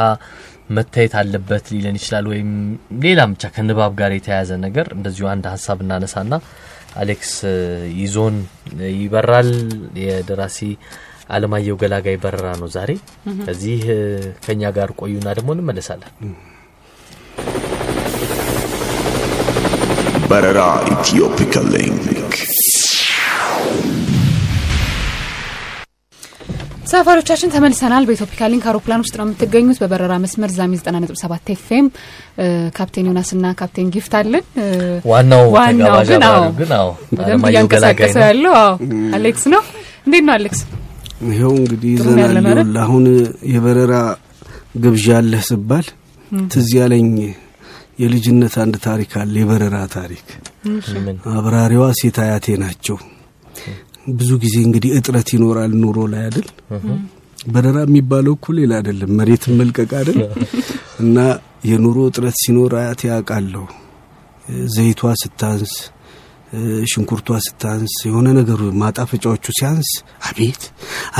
መታየት አለበት ሊለን ይችላል፣ ወይም ሌላም ብቻ ከንባብ ጋር የተያያዘ ነገር እንደዚሁ አንድ ሀሳብ እናነሳና አሌክስ ይዞን ይበራል። የደራሲ አለማየሁ ገላጋይ በረራ ነው ዛሬ። ከዚህ እ፣ ከኛ ጋር ቆዩና ደግሞ እንመለሳለን። በረራ ኢትዮፒካ ሊንክ ተሳፋሪዎቻችን ተመልሰናል። በኢትዮፒካሊንክ አውሮፕላን ውስጥ ነው የምትገኙት። በበረራ መስመር ዛሚ 90.7 ኤፍኤም ካፕቴን ዮናስና ካፕቴን ጊፍት አለን። ዋናው ዋናው ግን አዎ፣ ግን አዎ በደንብ አለማየሁ ገላጋይ እያንቀሳቀሰ ነው። ያለው አዎ አሌክስ ነው። እንዴት ነው አሌክስ? ይኸው እንግዲህ ይዘናል አሁን የበረራ ግብዣ አለህ ስባል ትዝ ያለኝ የልጅነት አንድ ታሪክ አለ የበረራ ታሪክ። አብራሪዋ ሴት አያቴ ናቸው። ብዙ ጊዜ እንግዲህ እጥረት ይኖራል ኑሮ ላይ አይደል? በረራ የሚባለው እኮ ሌላ አይደለም መሬትን መልቀቅ አይደል? እና የኑሮ እጥረት ሲኖር አያቴ ያውቃለሁ ዘይቷ ስታንስ ሽንኩርቷ ስታንስ የሆነ ነገሩ ማጣፈጫዎቹ ሲያንስ አቤት!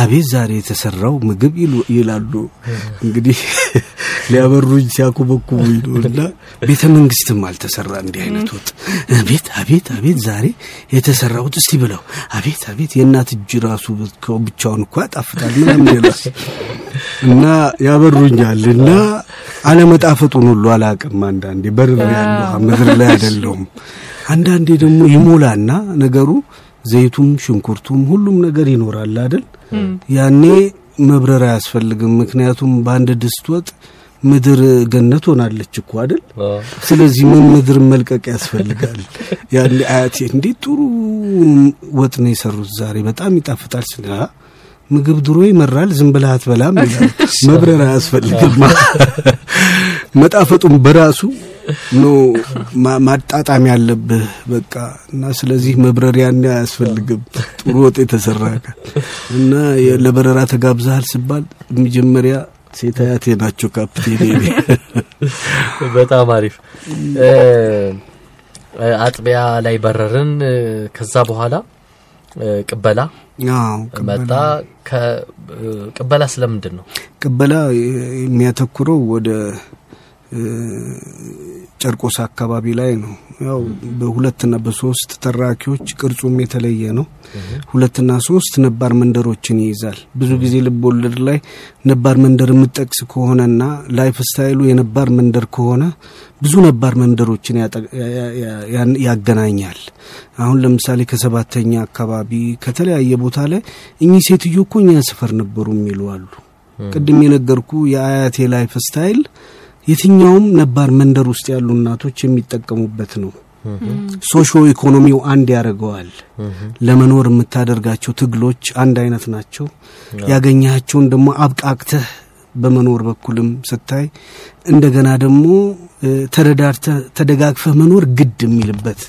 አቤት ዛሬ የተሰራው ምግብ ይላሉ። እንግዲህ *laughs* ሊያበሩኝ ሲያኮበኩቡ እና ቤተ መንግስትም አልተሰራ እንዲህ አይነት ወጥ። አቤት! አቤት! አቤት ዛሬ የተሰራው እስቲ ብለው። አቤት! አቤት! የእናት እጅ ራሱ ብቻውን እኮ ያጣፍጣል ምናምን ይላል። እና ያበሩኛል። እና አለመጣፈጡን ሁሉ አላቅም። አንዳንዴ። በርር ያለሁ ምድር ላይ አይደለሁም። አንዳንዴ ደግሞ ይሞላና ነገሩ ዘይቱም ሽንኩርቱም ሁሉም ነገር ይኖራል አይደል? ያኔ መብረር አያስፈልግም። ምክንያቱም በአንድ ድስት ወጥ ምድር ገነት ሆናለች እኮ አይደል? ስለዚህ ምን ምድር መልቀቅ ያስፈልጋል? ያኔ አያቴ እንዴት ጥሩ ወጥ ነው የሰሩት ዛሬ በጣም ይጣፍጣል ስለ ምግብ ድሮ ይመራል፣ ዝም ብለህ አትበላም መብረር አያስፈልግም። መጣፈጡም በራሱ ነው ማጣጣም ያለብህ በቃ እና ስለዚህ መብረር ያን አያስፈልግም። ጥሩ ወጥ የተሰራ እና ለበረራ ተጋብዘሃል ስባል መጀመሪያ ሴት አያቴ ናቸው ካፕቴን። በጣም አሪፍ አጥቢያ ላይ በረርን። ከዛ በኋላ ቅበላ መጣ። ቅበላ ስለምንድን ነው? ቅበላ የሚያተኩረው ወደ ጨርቆስ አካባቢ ላይ ነው። ያው በሁለትና በሶስት ተራኪዎች ቅርጹም የተለየ ነው። ሁለትና ሶስት ነባር መንደሮችን ይይዛል። ብዙ ጊዜ ልብ ወለድ ላይ ነባር መንደር የምጠቅስ ከሆነና life style ኡ የነባር መንደር ከሆነ ብዙ ነባር መንደሮችን ያገናኛል። አሁን ለምሳሌ ከሰባተኛ አካባቢ ከተለያየ ቦታ ላይ እኚህ ሴትዮ እኮ እኛ ሰፈር ነበሩ የሚሉ አሉ። ቅድም የነገርኩ የአያቴ life style የትኛውም ነባር መንደር ውስጥ ያሉ እናቶች የሚጠቀሙበት ነው። ሶሾ ኢኮኖሚው አንድ ያደርገዋል። ለመኖር የምታደርጋቸው ትግሎች አንድ አይነት ናቸው። ያገኛቸውን ደግሞ አብቃቅተህ በመኖር በኩልም ስታይ እንደገና ደግሞ ተረዳርተህ ተደጋግፈህ መኖር ግድ የሚልበት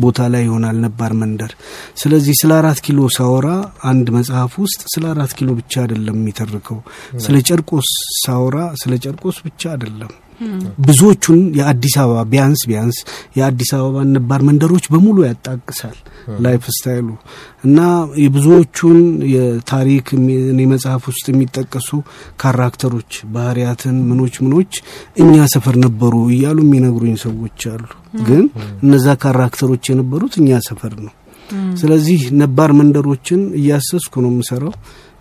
ቦታ ላይ ይሆናል ነባር መንደር። ስለዚህ ስለ አራት ኪሎ ሳወራ አንድ መጽሐፍ ውስጥ ስለ አራት ኪሎ ብቻ አይደለም የሚተርከው። ስለ ጨርቆስ ሳወራ ስለ ጨርቆስ ብቻ አይደለም ብዙዎቹን የአዲስ አበባ ቢያንስ ቢያንስ የአዲስ አበባን ነባር መንደሮች በሙሉ ያጣቅሳል life style ኡ እና የብዙዎቹን የታሪክ እኔ መጽሐፍ ውስጥ የሚጠቀሱ character ኦች ባህሪያትን ምኖች ምኖች እኛ ሰፈር ነበሩ እያሉ የሚነግሩኝ ሰዎች አሉ። ግን እነዛ character ኦች የነበሩት እኛ ሰፈር ነው። ስለዚህ ነባር መንደሮችን እያሰስኩ ነው የምሰራው።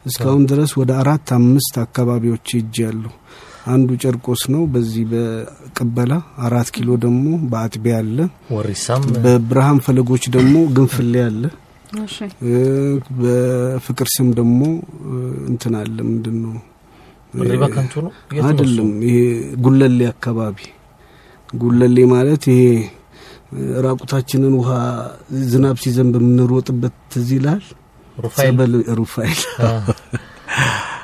እስካሁን ድረስ ወደ አራት አምስት አካባቢዎች ሄጅ ያለሁ አንዱ ጨርቆስ ነው። በዚህ በቅበላ አራት ኪሎ ደግሞ በአጥቢያ አለ። ወሪሳም በብርሃን ፈለጎች ደግሞ ግንፍሌ አለ። በፍቅር ስም ደግሞ እንትን አለ። ምንድን ነው ሪባ ከንቱ ነው አይደለም። ይሄ ጉለሌ አካባቢ ጉለሌ ማለት ይሄ ራቁታችንን ውሃ ዝናብ ሲዘንብ የምንሮጥበት ትዝ ይልሃል? ሩፋኤል ሩፋኤል *laughs*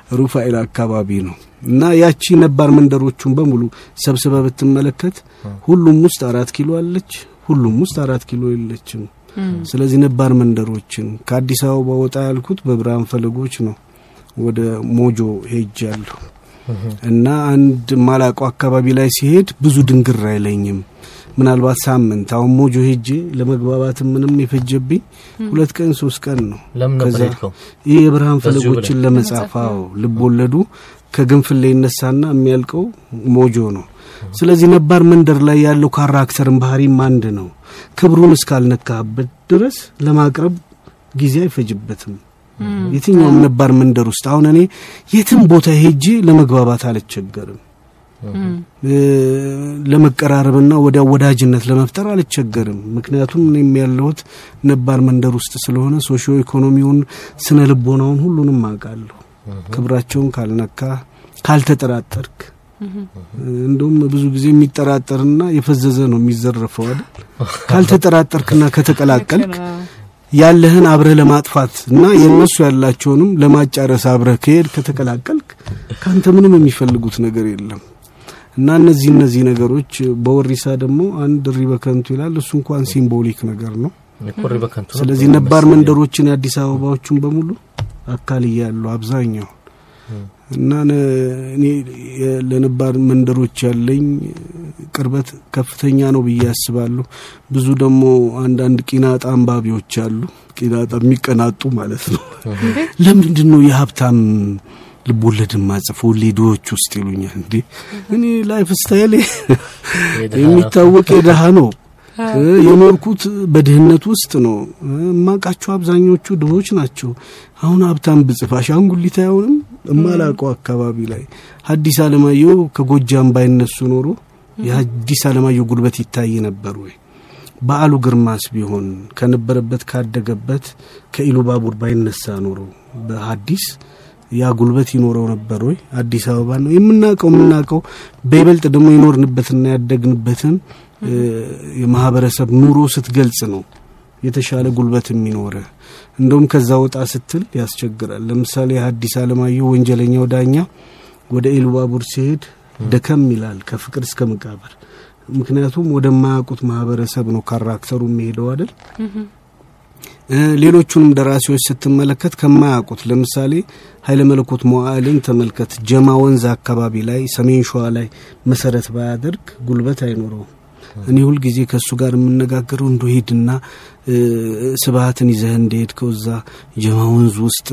አካባቢ ነው እና ያቺ ነባር መንደሮቹን በሙሉ ሰብስበ ብትመለከት ሁሉም ውስጥ አራት ኪሎ አለች፣ ሁሉም ውስጥ አራት ኪሎ የለችም። ስለዚህ ነባር መንደሮችን ከአዲስ አበባ ወጣ ያልኩት በብርሃን ፈለጎች ነው። ወደ ሞጆ ሄጃለሁ እና አንድ ማላቀው አካባቢ ላይ ሲሄድ ብዙ ድንግር አይለኝም። ምናልባት ሳምንት አሁን ሞጆ ሄጄ ለመግባባት ምንም የፈጀብኝ ሁለት ቀን ሶስት ቀን ነው።? ይህ የብርሃን ፈለጎችን ለመጻፋው ልብ ወለዱ ከግንፍሌ ይነሳና የሚያልቀው ሞጆ ነው። ስለዚህ ነባር መንደር ላይ ያለው ካራክተርን ባህሪም አንድ ነው። ክብሩን እስካልነካበት ድረስ ለማቅረብ ጊዜ አይፈጅበትም። የትኛውም ነባር መንደር ውስጥ አሁን እኔ የትም ቦታ ሄጄ ለመግባባት አልቸገርም። ለመቀራረብና ወዲያ ወዳጅነት ለመፍጠር አልቸገርም። ምክንያቱም እኔም ያለሁት ነባር መንደር ውስጥ ስለሆነ ሶሾ ኢኮኖሚውን፣ ስነ ልቦናውን ሁሉንም አውቃለሁ። ክብራቸውን ካልነካ ካልተጠራጠርክ እንደውም ብዙ ጊዜ የሚጠራጠርና የፈዘዘ ነው የሚዘረፈው አይደል? ካልተጠራጠርክና ከተቀላቀልክ ያለህን አብረህ ለማጥፋት እና የእነሱ ያላቸውንም ለማጫረስ አብረህ ከሄድ ከተቀላቀልክ ከአንተ ምንም የሚፈልጉት ነገር የለም እና እነዚህ እነዚህ ነገሮች በወሪሳ ደግሞ አንድ እሪ በከንቱ ይላል። እሱ እንኳን ሲምቦሊክ ነገር ነው። ስለዚህ ነባር መንደሮችን የአዲስ አበባዎቹን በሙሉ አካል እያሉ አብዛኛው እና እኔ ለነባር መንደሮች ያለኝ ቅርበት ከፍተኛ ነው ብዬ ያስባለሁ። ብዙ ደግሞ አንዳንድ ቂናጣ አንባቢዎች አሉ። ቂናጣ የሚቀናጡ ማለት ነው። ለምንድን ነው የሀብታም ልቦለድ ማጽፎ ሌዶዎች ውስጥ ይሉኛል። እንዴ እኔ life style የሚታወቅ የድሃ ነው። የኖርኩት በድህነት ውስጥ ነው። የማቃቸው አብዛኞቹ ድሆች ናቸው። አሁን ሀብታም ብጽፍ አሻንጉሊት አይሆንም። የማላቀው አካባቢ ላይ ሐዲስ አለማየሁ ከጎጃም ባይነሱ ኖሮ የሐዲስ አለማየሁ ጉልበት ይታይ ነበር ወይ? በዓሉ ግርማስ ቢሆን ከነበረበት ካደገበት ከኢሉ ባቡር ባይነሳ ኖሮ በሐዲስ ያ ጉልበት ይኖረው ነበር ወይ? አዲስ አበባ ነው የምናውቀው የምናውቀው በይበልጥ ደግሞ የኖርንበትና ያደግንበትን የማህበረሰብ ኑሮ ስትገልጽ ነው የተሻለ ጉልበት የሚኖረ። እንደውም ከዛ ወጣ ስትል ያስቸግራል። ለምሳሌ የሐዲስ አለማየሁ ወንጀለኛው ዳኛ ወደ ኢሉባቡር ሲሄድ ደከም ይላል ከፍቅር እስከ መቃብር። ምክንያቱም ወደማያውቁት ማህበረሰብ ነው ካራክተሩ የሚሄደው አይደል? ሌሎቹንም ደራሲዎች ስትመለከት ከማያውቁት ለምሳሌ ኃይለ መለኮት መዋዕልን ተመልከት። ጀማ ወንዝ አካባቢ ላይ ሰሜን ሸዋ ላይ መሰረት ባያደርግ ጉልበት አይኖረውም። እኔ ሁልጊዜ ከእሱ ጋር የምነጋገረው እንደ ሄድና ስብሀትን ይዘህ እንደሄድከው እዛ ጀማ ወንዝ ውስጥ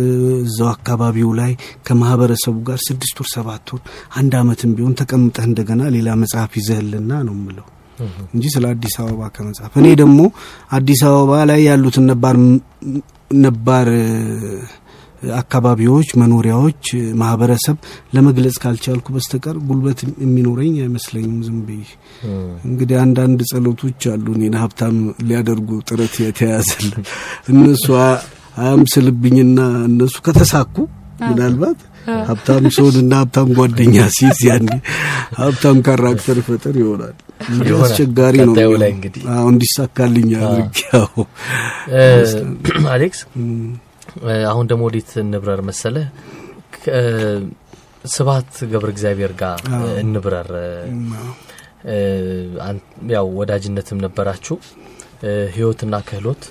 እዛው አካባቢው ላይ ከማህበረሰቡ ጋር ስድስት ወር ሰባት ወር አንድ አመትም ቢሆን ተቀምጠህ እንደገና ሌላ መጽሐፍ ይዘህልና ነው ምለው እንጂ ስለ አዲስ አበባ ከመጽሐፍ እኔ ደግሞ አዲስ አበባ ላይ ያሉትን ነባር ነባር አካባቢዎች፣ መኖሪያዎች፣ ማህበረሰብ ለመግለጽ ካልቻልኩ በስተቀር ጉልበት የሚኖረኝ አይመስለኝም። ዝም ብዬ እንግዲህ አንዳንድ ጸሎቶች አሉ እኔን ሀብታም ሊያደርጉ ጥረት የተያዘል እነሱ አያምስልብኝና እነሱ ከተሳኩ ምናልባት ሀብታም ሰውንና ሀብታም ጓደኛ ሲይዝ ያኔ ሀብታም ካራክተር ፈጠር ይሆናል። አስቸጋሪ ነው። አዎ እንዲሳካልኝ አድርጌ ያው አሌክስ አሁን ደግሞ ወዴት እንብረር መሰለ ስብሀት ገብረ እግዚአብሔር ጋር እንብረር። ያው ወዳጅነትም ነበራችሁ ህይወትና ክህሎት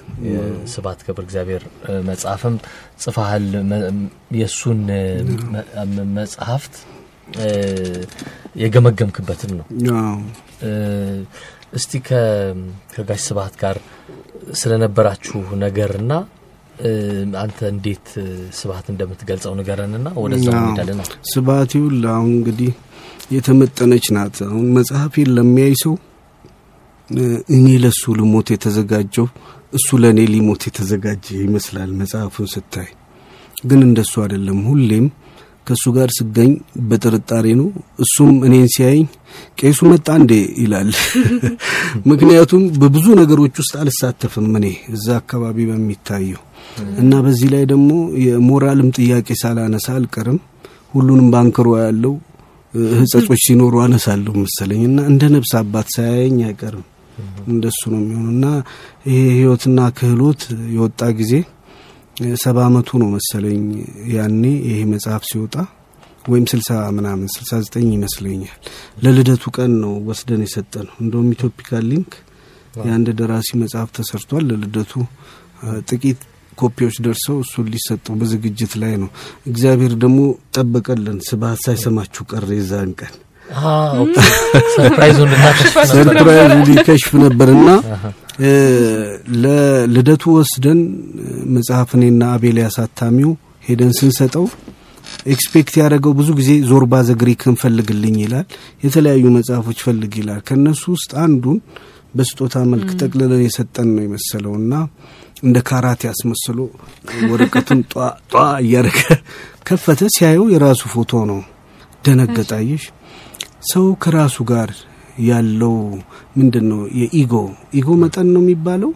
ስብሀት ገብረ እግዚአብሔር መጽሐፍም ጽፈሃል። የእሱን መጽሐፍት የገመገምክበትን ነው። እስቲ ከጋሽ ስብሀት ጋር ስለነበራችሁ ነገርና አንተ እንዴት ስብሀት እንደምትገልጸው ንገረንና ወደዛ እንሄዳለን። ስብሀት ይውል አሁን እንግዲህ የተመጠነች ናት። አሁን መጽሐፌን ለሚያይ ሰው እኔ ለሱ ልሞት የተዘጋጀው እሱ ለእኔ ሊሞት የተዘጋጀ ይመስላል መጽሐፉን ስታይ። ግን እንደሱ አይደለም። ሁሌም ከእሱ ጋር ስገኝ በጥርጣሬ ነው። እሱም እኔን ሲያይኝ ቄሱ መጣ እንዴ ይላል። *laughs* ምክንያቱም በብዙ ነገሮች ውስጥ አልሳተፍም እኔ እዛ አካባቢ በሚታየው እና በዚህ ላይ ደግሞ የሞራልም ጥያቄ ሳላነሳ አልቀርም። ሁሉንም ባንክሮ ያለው ህጸጾች ሲኖሩ አነሳለሁ መሰለኝ እና እንደ ነብስ አባት ሳያየኝ አይቀርም። እንደሱ ነው የሚሆኑ እና ይሄ ህይወትና ክህሎት የወጣ ጊዜ ሰባ አመቱ ነው መሰለኝ ያኔ ይሄ መጽሐፍ ሲወጣ ወይም ስልሳ ምናምን ስልሳ ዘጠኝ ይመስለኛል። ለልደቱ ቀን ነው ወስደን የሰጠ ነው። እንደውም ኢትዮፒካሊንክ የአንድ ደራሲ መጽሐፍ ተሰርቷል። ለልደቱ ጥቂት ኮፒዎች ደርሰው እሱን ሊሰጡ በዝግጅት ላይ ነው። እግዚአብሔር ደግሞ ጠበቀልን። ስብሀት ሳይሰማችሁ ቀረ የዛን ቀን surprise ኡ ሊከሽፍ ነበርና ለልደቱ ወስደን መጽሐፍ እኔና አቤል አሳታሚው ሄደን ስንሰጠው expect ያደረገው ብዙ ጊዜ Zorba the Greek ን ፈልግልኝ ይላል። የተለያዩ መጽሐፎች ፈልግ ይላል። ከእነሱ ውስጥ አንዱን በስጦታ መልክ ጠቅልለን የሰጠን ነው የመሰለው እና እንደ ካራት ያስመስሎ ወረቀቱን ጧ እያደረገ ከፈተ። ሲያየው የራሱ ፎቶ ነው። ደነገጣየሽ። ሰው ከራሱ ጋር ያለው ምንድን ነው የኢጎ ኢጎ መጠን ነው የሚባለው።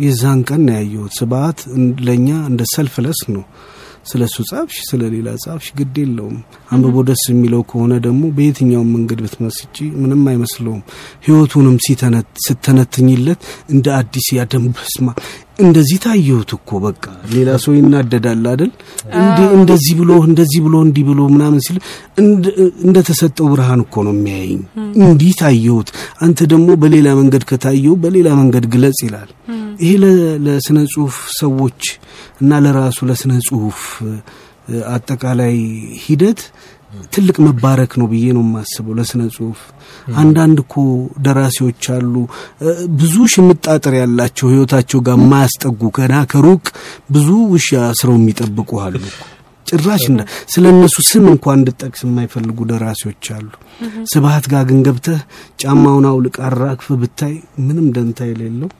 የዛን ቀን ነው ያየሁት። ስብሀት ለእኛ እንደ ሰልፍለስ ነው። ስለ እሱ ጻፍሽ፣ ስለ ሌላ ጻፍሽ፣ ግድ የለውም። አንብቦ ደስ የሚለው ከሆነ ደግሞ በየትኛውም መንገድ ብትመስጪ ምንም አይመስለውም። ህይወቱንም ስተነትኝለት እንደ አዲስ ያደንበስማ እንደዚህ ታየሁት እኮ በቃ ሌላ ሰው ይናደዳል አይደል? እንደዚህ ብሎ እንደዚህ ብሎ እንዲህ ብሎ ምናምን ሲል እንደ ተሰጠው ብርሃን እኮ ነው የሚያየኝ። እንዲህ ታየሁት፣ አንተ ደግሞ በሌላ መንገድ ከታየው በሌላ መንገድ ግለጽ ይላል። ይሄ ለስነ ጽሁፍ ሰዎች እና ለራሱ ለስነ ጽሁፍ አጠቃላይ ሂደት ትልቅ መባረክ ነው ብዬ ነው የማስበው ለስነ ጽሁፍ። አንዳንድ እኮ ደራሲዎች አሉ ብዙ ሽምጣጥር ያላቸው ህይወታቸው ጋር የማያስጠጉ ገና ከሩቅ ብዙ ውሻ አስረው የሚጠብቁ አሉ። ጭራሽ እንደ ስለ እነሱ ስም እንኳን እንድጠቅስ የማይፈልጉ ደራሲዎች አሉ። ስብሀት ጋር ግን ገብተህ ጫማውን አውልቅ አራግፍ ብታይ ምንም ደንታ የሌለው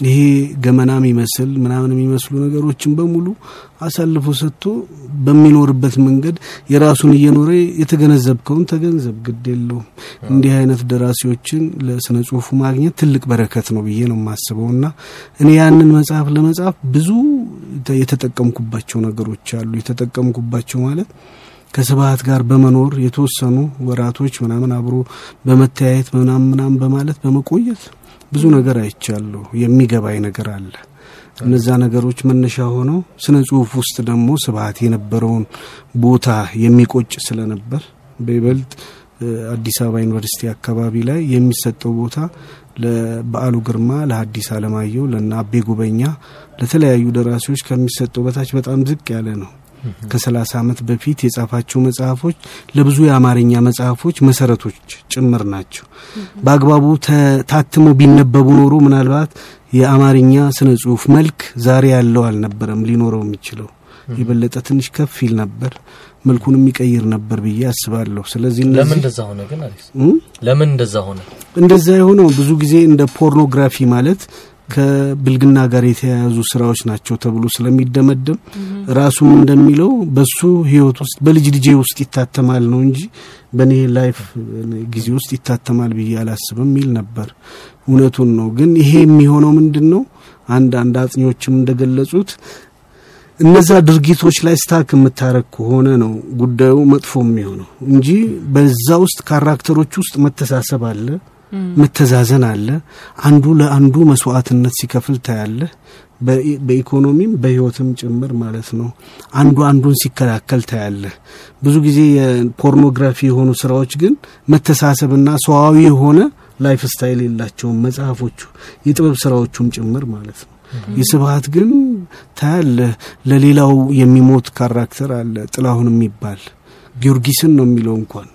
ይሄ ገመና የሚመስል ምናምን የሚመስሉ ነገሮችን በሙሉ አሳልፎ ሰጥቶ በሚኖርበት መንገድ የራሱን እየኖረ የተገነዘብከውን ተገንዘብ፣ ግድ የለውም። እንዲህ አይነት ደራሲዎችን ለስነ ጽሁፉ ማግኘት ትልቅ በረከት ነው ብዬ ነው የማስበው እና እኔ ያንን መጽሐፍ ለመጻፍ ብዙ የተጠቀምኩባቸው ነገሮች አሉ። የተጠቀምኩባቸው ማለት ከስብሀት ጋር በመኖር የተወሰኑ ወራቶች ምናምን አብሮ በመተያየት ምናምን ምናምን በማለት በመቆየት ብዙ ነገር አይቻለሁ። የሚገባኝ ነገር አለ። እነዛ ነገሮች መነሻ ሆነው ስነ ጽሁፍ ውስጥ ደግሞ ስብሀት የነበረውን ቦታ የሚቆጭ ስለነበር በይበልጥ አዲስ አበባ ዩኒቨርሲቲ አካባቢ ላይ የሚሰጠው ቦታ ለበዓሉ ግርማ፣ ለሀዲስ አለማየሁ፣ ለና አቤ ጉበኛ፣ ለተለያዩ ደራሲዎች ከሚሰጠው በታች በጣም ዝቅ ያለ ነው። ከሰላሳ ዓመት በፊት የጻፋቸው መጽሐፎች ለብዙ የአማርኛ መጽሐፎች መሰረቶች ጭምር ናቸው። በአግባቡ ታትመው ቢነበቡ ኖሮ ምናልባት የአማርኛ ስነ ጽሁፍ መልክ ዛሬ ያለው አልነበረም ሊኖረው የሚችለው የበለጠ ትንሽ ከፍ ይል ነበር፣ መልኩን የሚቀይር ነበር ብዬ አስባለሁ። ስለዚህ ለምን እንደዛ ሆነ ግን ለምን እንደዛ ሆነ? እንደዛ የሆነው ብዙ ጊዜ እንደ ፖርኖግራፊ ማለት ከብልግና ጋር የተያያዙ ስራዎች ናቸው ተብሎ ስለሚደመደም ራሱም እንደሚለው በሱ ህይወት ውስጥ በልጅ ልጄ ውስጥ ይታተማል ነው እንጂ በእኔ life ጊዜ ውስጥ ይታተማል ብዬ አላስብም የሚል ነበር። እውነቱን ነው። ግን ይሄ የሚሆነው ምንድን ነው? አንድ አጥኚዎችም እንደገለጹት እነዛ ድርጊቶች ላይ stuck የምታረግ ከሆነ ነው ጉዳዩ መጥፎ የሚሆነው እንጂ በዛ ውስጥ character ኦች ውስጥ መተሳሰብ አለ መተዛዘን አለ። አንዱ ለአንዱ መስዋዕትነት ሲከፍል ታያለህ። በኢኮኖሚም በህይወትም ጭምር ማለት ነው። አንዱ አንዱን ሲከላከል ታያለህ። ብዙ ጊዜ የፖርኖግራፊ የሆኑ ስራዎች ግን መተሳሰብና ሰዋዊ የሆነ life style የላቸውም። መጽሐፎቹ የጥበብ ስራዎቹም ጭምር ማለት ነው። የስብሀት ግን ታያለህ። ለሌላው የሚሞት character አለ። ጥላሁን የሚባል ጊዮርጊስን ነው የሚለው እንኳን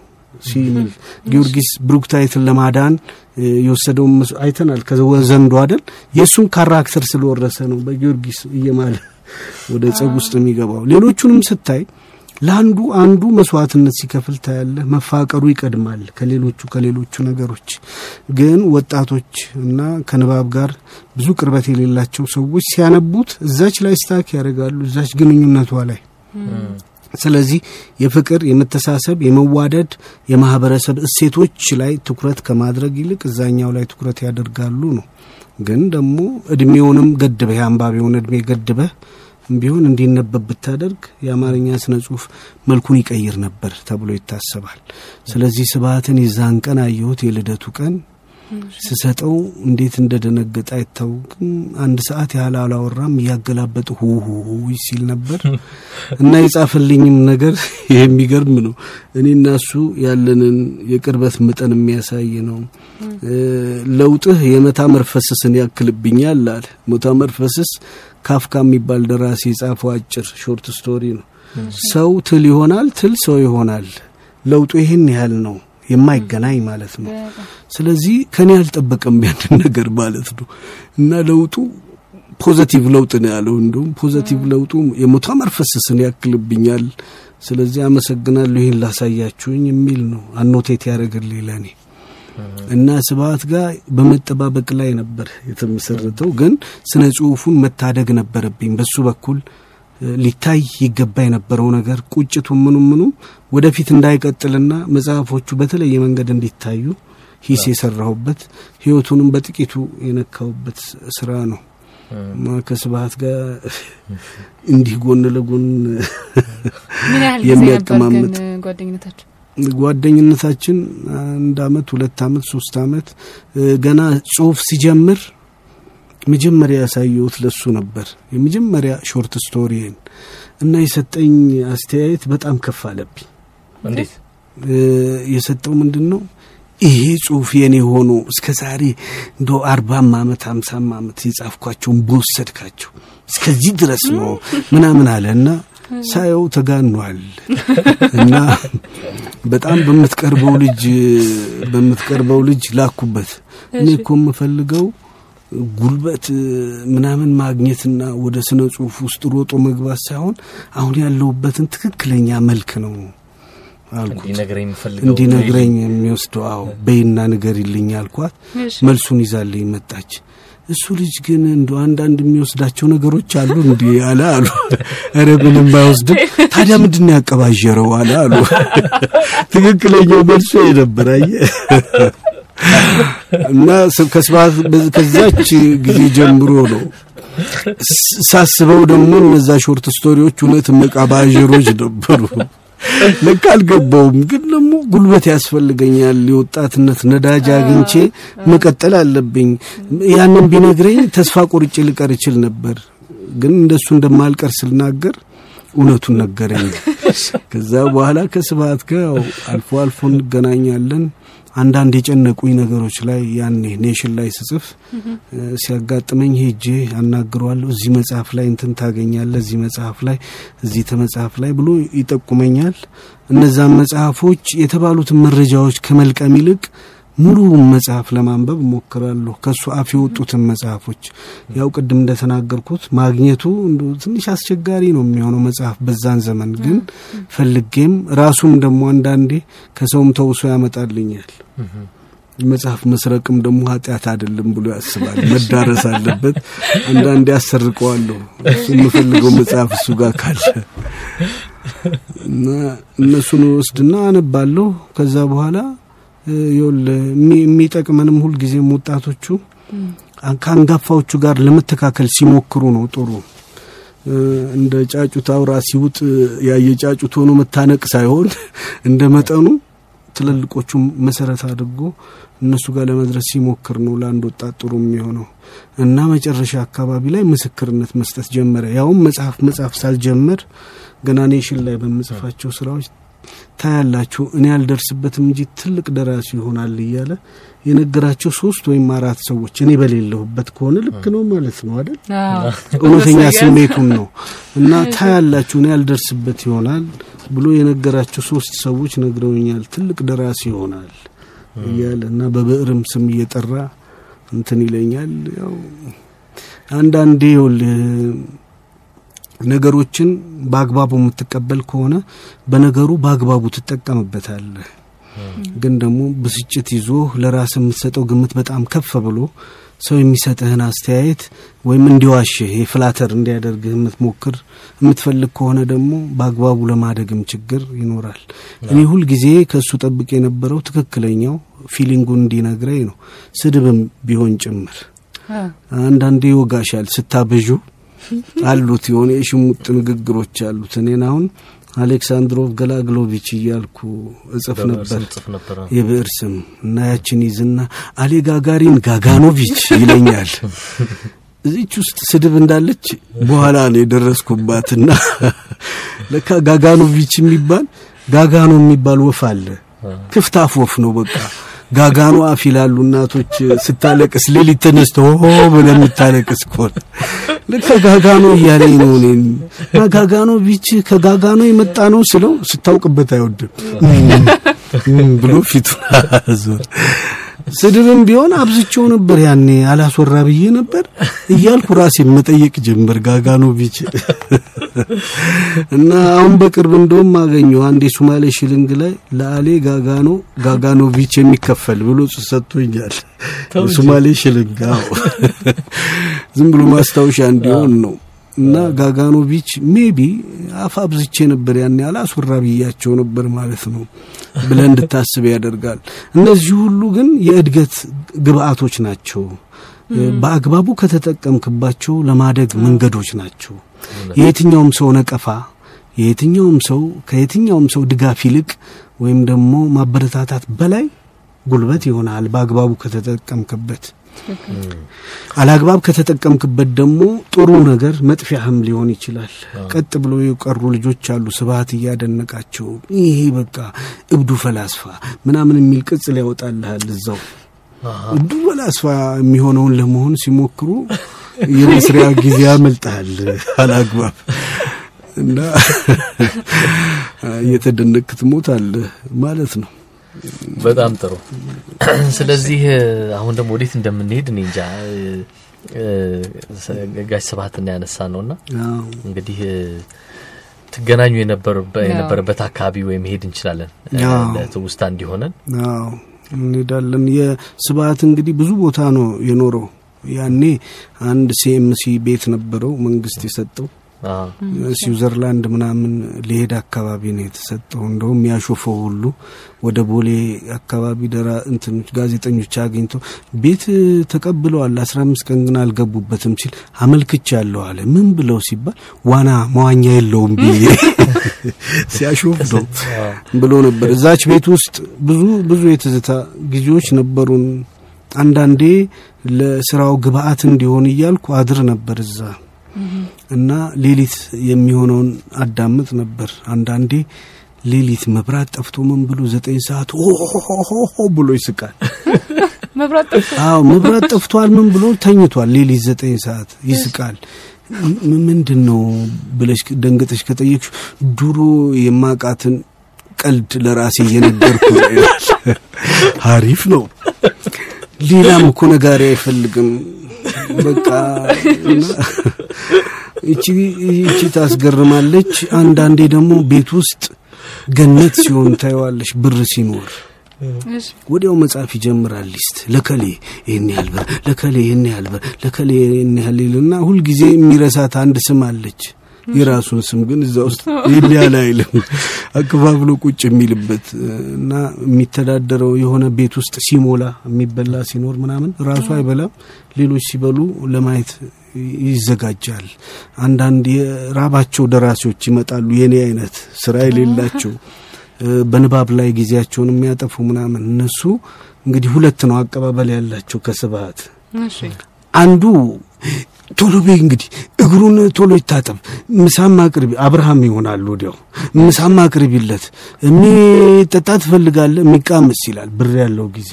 ጊዮርጊስ ብሩክታይትን ለማዳን የወሰደውን አይተናል። ከዘንዶ አይደል የእሱን character ስለወረሰ ነው በጊዮርጊስ እየማለ ወደ ጸብ ውስጥ የሚገባው። ሌሎቹንም ስታይ ለአንዱ አንዱ መስዋዕትነት ሲከፍል ታያለህ። መፋቀሩ ይቀድማል ከሌሎቹ ከሌሎቹ ነገሮች። ግን ወጣቶች እና ከንባብ ጋር ብዙ ቅርበት የሌላቸው ሰዎች ሲያነቡት እዛች ላይ ስታክ ያደርጋሉ፣ እዛች ግንኙነቷ ላይ ስለዚህ የፍቅር፣ የመተሳሰብ፣ የመዋደድ፣ የማህበረሰብ እሴቶች ላይ ትኩረት ከማድረግ ይልቅ እዛኛው ላይ ትኩረት ያደርጋሉ ነው። ግን ደግሞ እድሜውንም ገድበህ የአንባቢውን እድሜ ገድበህ ቢሆን እንዲነበብ ብታደርግ የአማርኛ ስነ ጽሁፍ መልኩን ይቀይር ነበር ተብሎ ይታሰባል። ስለዚህ ስብሀትን የዛን ቀን አየሁት። የልደቱ ቀን ስሰጠው እንዴት እንደደነገጠ አይታወቅም። አንድ ሰዓት ያህል አላወራም። እያገላበጥ ሁሁ ሲል ነበር እና የጻፈልኝም ነገር *laughs* የሚገርም ነው። እኔና እሱ ያለንን የቅርበት መጠን የሚያሳይ ነው። ለውጥህ የ Metamorphosis ን ያክልብኛል አለ። Metamorphosis ካፍካ የሚባል ደራሲ የጻፈው አጭር short story ነው። ሰው ትል ይሆናል፣ ትል ሰው ይሆናል። ለውጡ ይህን ያህል ነው የማይገናኝ ማለት ነው። ስለዚህ ከኔ አልጠበቀም ያንን ነገር ማለት ነው እና ለውጡ positive ለውጥ ነው ያለው። እንዲሁም positive ለውጡ የ Metamorphosis ን ያክልብኛል። ስለዚህ አመሰግናለሁ ይህን ላሳያችሁኝ የሚል ነው አኖቴት ያደረገልኝ ለእኔ እና ስብሀት ጋር በመጠባበቅ ላይ ነበር የተመሰረተው። ግን ስነ ጽሁፉን መታደግ ነበረብኝ በሱ በኩል ሊታይ ይገባ የነበረው ነገር ቁጭቱ ምኑ ምኑ ወደፊት እንዳይቀጥልና መጽሐፎቹ በተለየ መንገድ እንዲታዩ ሂስ የሰራሁበት ህይወቱንም በጥቂቱ የነካሁበት ስራ ነው። ከስብሀት ጋር እንዲህ ጎን ለጎን ጓደኝነታችሁ? ጓደኝነታችን አንድ አመት፣ ሁለት አመት፣ ሶስት አመት ገና ጽሁፍ ሲጀምር መጀመሪያ ያሳየሁት ለሱ ነበር። የመጀመሪያ short story ን እና የሰጠኝ አስተያየት በጣም ከፍ አለብኝ። እንዴት የሰጠው ምንድን ነው? ይሄ ጽሁፍ የኔ ሆኖ እስከ ዛሬ እንደ አርባም አመት ሀምሳም አመት የጻፍኳቸውን በወሰድካቸው እስከዚህ ድረስ ነው ምናምን አለ እና ሳየው ተጋኗል እና በጣም በምትቀርበው ልጅ በምትቀርበው ልጅ ላኩበት። እኔ እኮ የምፈልገው ጉልበት ምናምን ማግኘትና ወደ ስነ ጽሁፍ ውስጥ ሮጦ መግባት ሳይሆን አሁን ያለሁበትን ትክክለኛ መልክ ነው አልኩት። እንዲነግረኝ የሚወስደው አዎ፣ በይና ንገሪልኝ አልኳት። መልሱን ይዛልኝ መጣች። እሱ ልጅ ግን እንደ አንዳንድ የሚወስዳቸው ነገሮች አሉ እንዲ አለ አሉ። ኧረ ምንም አይወስድም። ታዲያ ምንድን ነው ያቀባዠረው አለ አሉ። *laughs* ትክክለኛው መልሶ የነበር አየህ እና ከስብሀት ከዛች ጊዜ ጀምሮ ነው ሳስበው ደግሞ እነዛ short story ዎች እውነት መቃባዥሮች ነበሩ። ለካ አልገባውም። ግን ደግሞ ጉልበት ያስፈልገኛል። የወጣትነት ነዳጅ አግኝቼ መቀጠል አለብኝ። ያንን ቢነግረኝ ተስፋ ቆርጬ ልቀር እችል ነበር። ግን እንደሱ እንደማልቀር ስልናገር እውነቱን ነገረኝ። ከዛ በኋላ ከስብሀት ጋር አልፎ አልፎ እንገናኛለን። አንዳንድ የጨነቁኝ ነገሮች ላይ ያኔ ኔሽን ላይ ስጽፍ ሲያጋጥመኝ ሄጄ አናግረዋለሁ። እዚህ መጽሐፍ ላይ እንትን ታገኛለህ፣ እዚህ መጽሐፍ ላይ እዚህ ተመጽሐፍ ላይ ብሎ ይጠቁመኛል። እነዛን መጽሐፎች የተባሉትን መረጃዎች ከመልቀም ይልቅ ሙሉ መጽሐፍ ለማንበብ እሞክራለሁ። ከእሱ አፍ የወጡትን መጽሐፎች ያው ቅድም እንደተናገርኩት ማግኘቱ ትንሽ አስቸጋሪ ነው የሚሆነው መጽሐፍ በዛን ዘመን ግን ፈልጌም ራሱም ደግሞ አንዳንዴ ከሰውም ተውሶ ያመጣልኛል። መጽሐፍ መስረቅም ደግሞ ኃጢአት አይደለም ብሎ ያስባል። መዳረስ አለበት። አንዳንዴ አሰርቀዋለሁ እሱ የምፈልገው መጽሐፍ እሱ ጋር ካለ እና እነሱን ወስድና አነባለሁ። ከዛ በኋላ የሚጠቅመንም ሁልጊዜም ወጣቶቹ ከአንጋፋዎቹ ጋር ለመተካከል ሲሞክሩ ነው ጥሩ። እንደ ጫጩት አውራ ሲውጥ ያየ ጫጩት ሆኖ መታነቅ ሳይሆን *laughs* እንደ መጠኑ ትልልቆቹ መሰረት አድርጎ እነሱ ጋር ለመድረስ ሲሞክር ነው ለአንድ ወጣት ጥሩ የሚሆነው እና መጨረሻ አካባቢ ላይ ምስክርነት መስጠት ጀመረ። ያውም መጽሐፍ መጽሐፍ ሳልጀመር ገና ኔሽን ላይ በምጽፋቸው ስራዎች ታያላችሁ እኔ አልደርስበትም እንጂ ትልቅ ደራሲ ይሆናል እያለ የነገራቸው ሶስት ወይም አራት ሰዎች እኔ በሌለሁበት ከሆነ ልክ ነው ማለት ነው አይደል? እውነተኛ ስሜቱን ነው እና ታያላችሁ እኔ አልደርስበት ይሆናል ብሎ የነገራቸው ሶስት ሰዎች ነግረውኛል። ትልቅ ደራሲ ይሆናል እያለ እና በብዕርም ስም እየጠራ እንትን ይለኛል። ያው አንዳንዴ ይኸውልህ ነገሮችን በአግባቡ የምትቀበል ከሆነ በነገሩ በአግባቡ ትጠቀምበታለህ። ግን ደግሞ ብስጭት ይዞ ለራስ የምትሰጠው ግምት በጣም ከፍ ብሎ ሰው የሚሰጥህን አስተያየት ወይም እንዲዋሽህ የፍላተር እንዲያደርግህ የምትሞክር የምትፈልግ ከሆነ ደግሞ በአግባቡ ለማደግም ችግር ይኖራል። እኔ ሁልጊዜ ከእሱ ጠብቅ የነበረው ትክክለኛው ፊሊንጉን እንዲነግረኝ ነው፣ ስድብም ቢሆን ጭምር። አንዳንዴ ይወጋሻል ስታበዡ አሉት የሆነ የሽሙጥ ንግግሮች አሉት። እኔን አሁን አሌክሳንድሮቭ ገላግሎቪች እያልኩ እጽፍ ነበር የብዕር ስም እና ያችን ይዝና አሌ ጋጋሪን ጋጋኖቪች ይለኛል። እዚች ውስጥ ስድብ እንዳለች በኋላ ነው የደረስኩባትና ለካ ጋጋኖቪች የሚባል ጋጋኖ የሚባል ወፍ አለ። ክፍታፍ ወፍ ነው በቃ ጋጋኖ አፍ ይላሉ እናቶች ስታለቅስ ሌሊት ተነስተ ሆ ብለህ የምታለቅስ ከሆነ ልክ ጋጋኖ እያለኝ ነው እኔን። እና ጋጋኖቪች ከጋጋኖ የመጣ ነው ስለው ስታውቅበት አይወድም። ብሎ ፊቱን አዞር። ስድብም ቢሆን አብዝቼው ነበር ያኔ አላስወራ ብዬ ነበር እያልኩ ራሴ መጠየቅ ጀመር ጋጋኖቪች እና አሁን በቅርብ እንደውም አገኘው አንድ የሶማሌ ሽልንግ ላይ ለአሌ ጋጋኖ ጋጋኖቪች የሚከፈል ብሎ ሰጥቶኛል። የሶማሌ ሽልንግ አዎ፣ ዝም ብሎ ማስታወሻ እንዲሆን ነው። እና ጋጋኖቪች maybe አፍ አብዝቼ ነበር ያኔ አላስወራ ብያቸው ነበር ማለት ነው ብለህ እንድታስብ ያደርጋል። እነዚህ ሁሉ ግን የእድገት ግብአቶች ናቸው። በአግባቡ ከተጠቀምክባቸው ለማደግ መንገዶች ናቸው። የየትኛውም ሰው ነቀፋ፣ የየትኛውም ሰው ከየትኛውም ሰው ድጋፍ ይልቅ ወይም ደግሞ ማበረታታት በላይ ጉልበት ይሆናል በአግባቡ ከተጠቀምክበት። አላግባብ ከተጠቀምክበት ደግሞ ጥሩ ነገር መጥፊያህም ሊሆን ይችላል። ቀጥ ብሎ የቀሩ ልጆች አሉ፣ ስብሀት እያደነቃቸው ይሄ በቃ እብዱ ፈላስፋ ምናምን የሚል ቅጽል ያወጣልሃል እዛው። እብዱ ፈላስፋ የሚሆነውን ለመሆን ሲሞክሩ የመስሪያ ጊዜ ያመልጣል አላግባብ እና እየተደነቅ ትሞታለህ ማለት ነው። በጣም ጥሩ። ስለዚህ አሁን ደግሞ ወዴት እንደምንሄድ እኔ እንጃ። ጋሽ ስብሀትና ያነሳ ነውና እንግዲህ ትገናኙ የነበረበት አካባቢ ወይ መሄድ እንችላለን ለትውስታ እንዲሆነን። እንሄዳለን። የስብሀት እንግዲህ ብዙ ቦታ ነው የኖረው። ያኔ አንድ ሲኤምሲ ቤት ነበረው መንግስት የሰጠው ስዊዘርላንድ ምናምን ሊሄድ አካባቢ ነው የተሰጠው። እንደውም ያሾፈው ሁሉ ወደ ቦሌ አካባቢ ደራ እንትኖች ጋዜጠኞች አግኝቶ ቤት ተቀብለዋል፣ አስራ አምስት ቀን ግን አልገቡበትም ሲል አመልክቻለሁ አለ። ምን ብለው ሲባል ዋና መዋኛ የለውም ብዬ *laughs* ሲያሾፍ ነው ብሎ ነበር። እዛች ቤት ውስጥ ብዙ ብዙ የትዝታ ጊዜዎች ነበሩን። አንዳንዴ ለስራው ግብአት እንዲሆን እያልኩ አድር ነበር እዛ እና ሌሊት የሚሆነውን አዳምጥ ነበር። አንዳንዴ ሌሊት መብራት ጠፍቶ ምን ብሎ ዘጠኝ ሰዓት ሆሆሆሆ ብሎ ይስቃል። *laughs* አዎ መብራት ጠፍቷል ምን ብሎ ተኝቷል። ሌሊት ዘጠኝ ሰዓት ይስቃል። ምንድን ነው ብለሽ ደንገጠሽ ከጠየቅሽ ድሮ የማቃትን ቀልድ ለራሴ እየነገርኩ አሪፍ ነው። *laughs* ሌላም እኮ ነጋሪ አይፈልግም። በቃ ይቺ ታስገርማለች። አንዳንዴ ደግሞ ቤት ውስጥ ገነት ሲሆን ታየዋለሽ። ብር ሲኖር ወዲያው መጻፍ ይጀምራል። ሊስት ለከሌ ይህን ያህል ብር፣ ለከሌ ይህን ያህል ብር፣ ለከሌ ይህን ያህል ይልና ሁልጊዜ የሚረሳት አንድ ስም አለች። የራሱን ስም ግን እዛ ውስጥ ያህል አይልም። አከፋፍሎ ቁጭ የሚልበት እና የሚተዳደረው የሆነ ቤት ውስጥ ሲሞላ የሚበላ ሲኖር ምናምን ራሱ አይበላም። ሌሎች ሲበሉ ለማየት ይዘጋጃል። አንዳንድ የራባቸው ደራሲዎች ይመጣሉ። የኔ አይነት ስራ የሌላቸው በንባብ ላይ ጊዜያቸውን የሚያጠፉ ምናምን እነሱ እንግዲህ ሁለት ነው አቀባበል ያላቸው ከስብሀት አንዱ ቶሎ በይ እንግዲህ እግሩን ቶሎ ይታጠብ፣ ምሳማ አቅርቢ። አብርሃም ይሆናል ወዲያው ምሳማ አቅርቢለት፣ የሚጠጣ ትፈልጋለህ፣ የሚቃምስ ይላል። ብር ያለው ጊዜ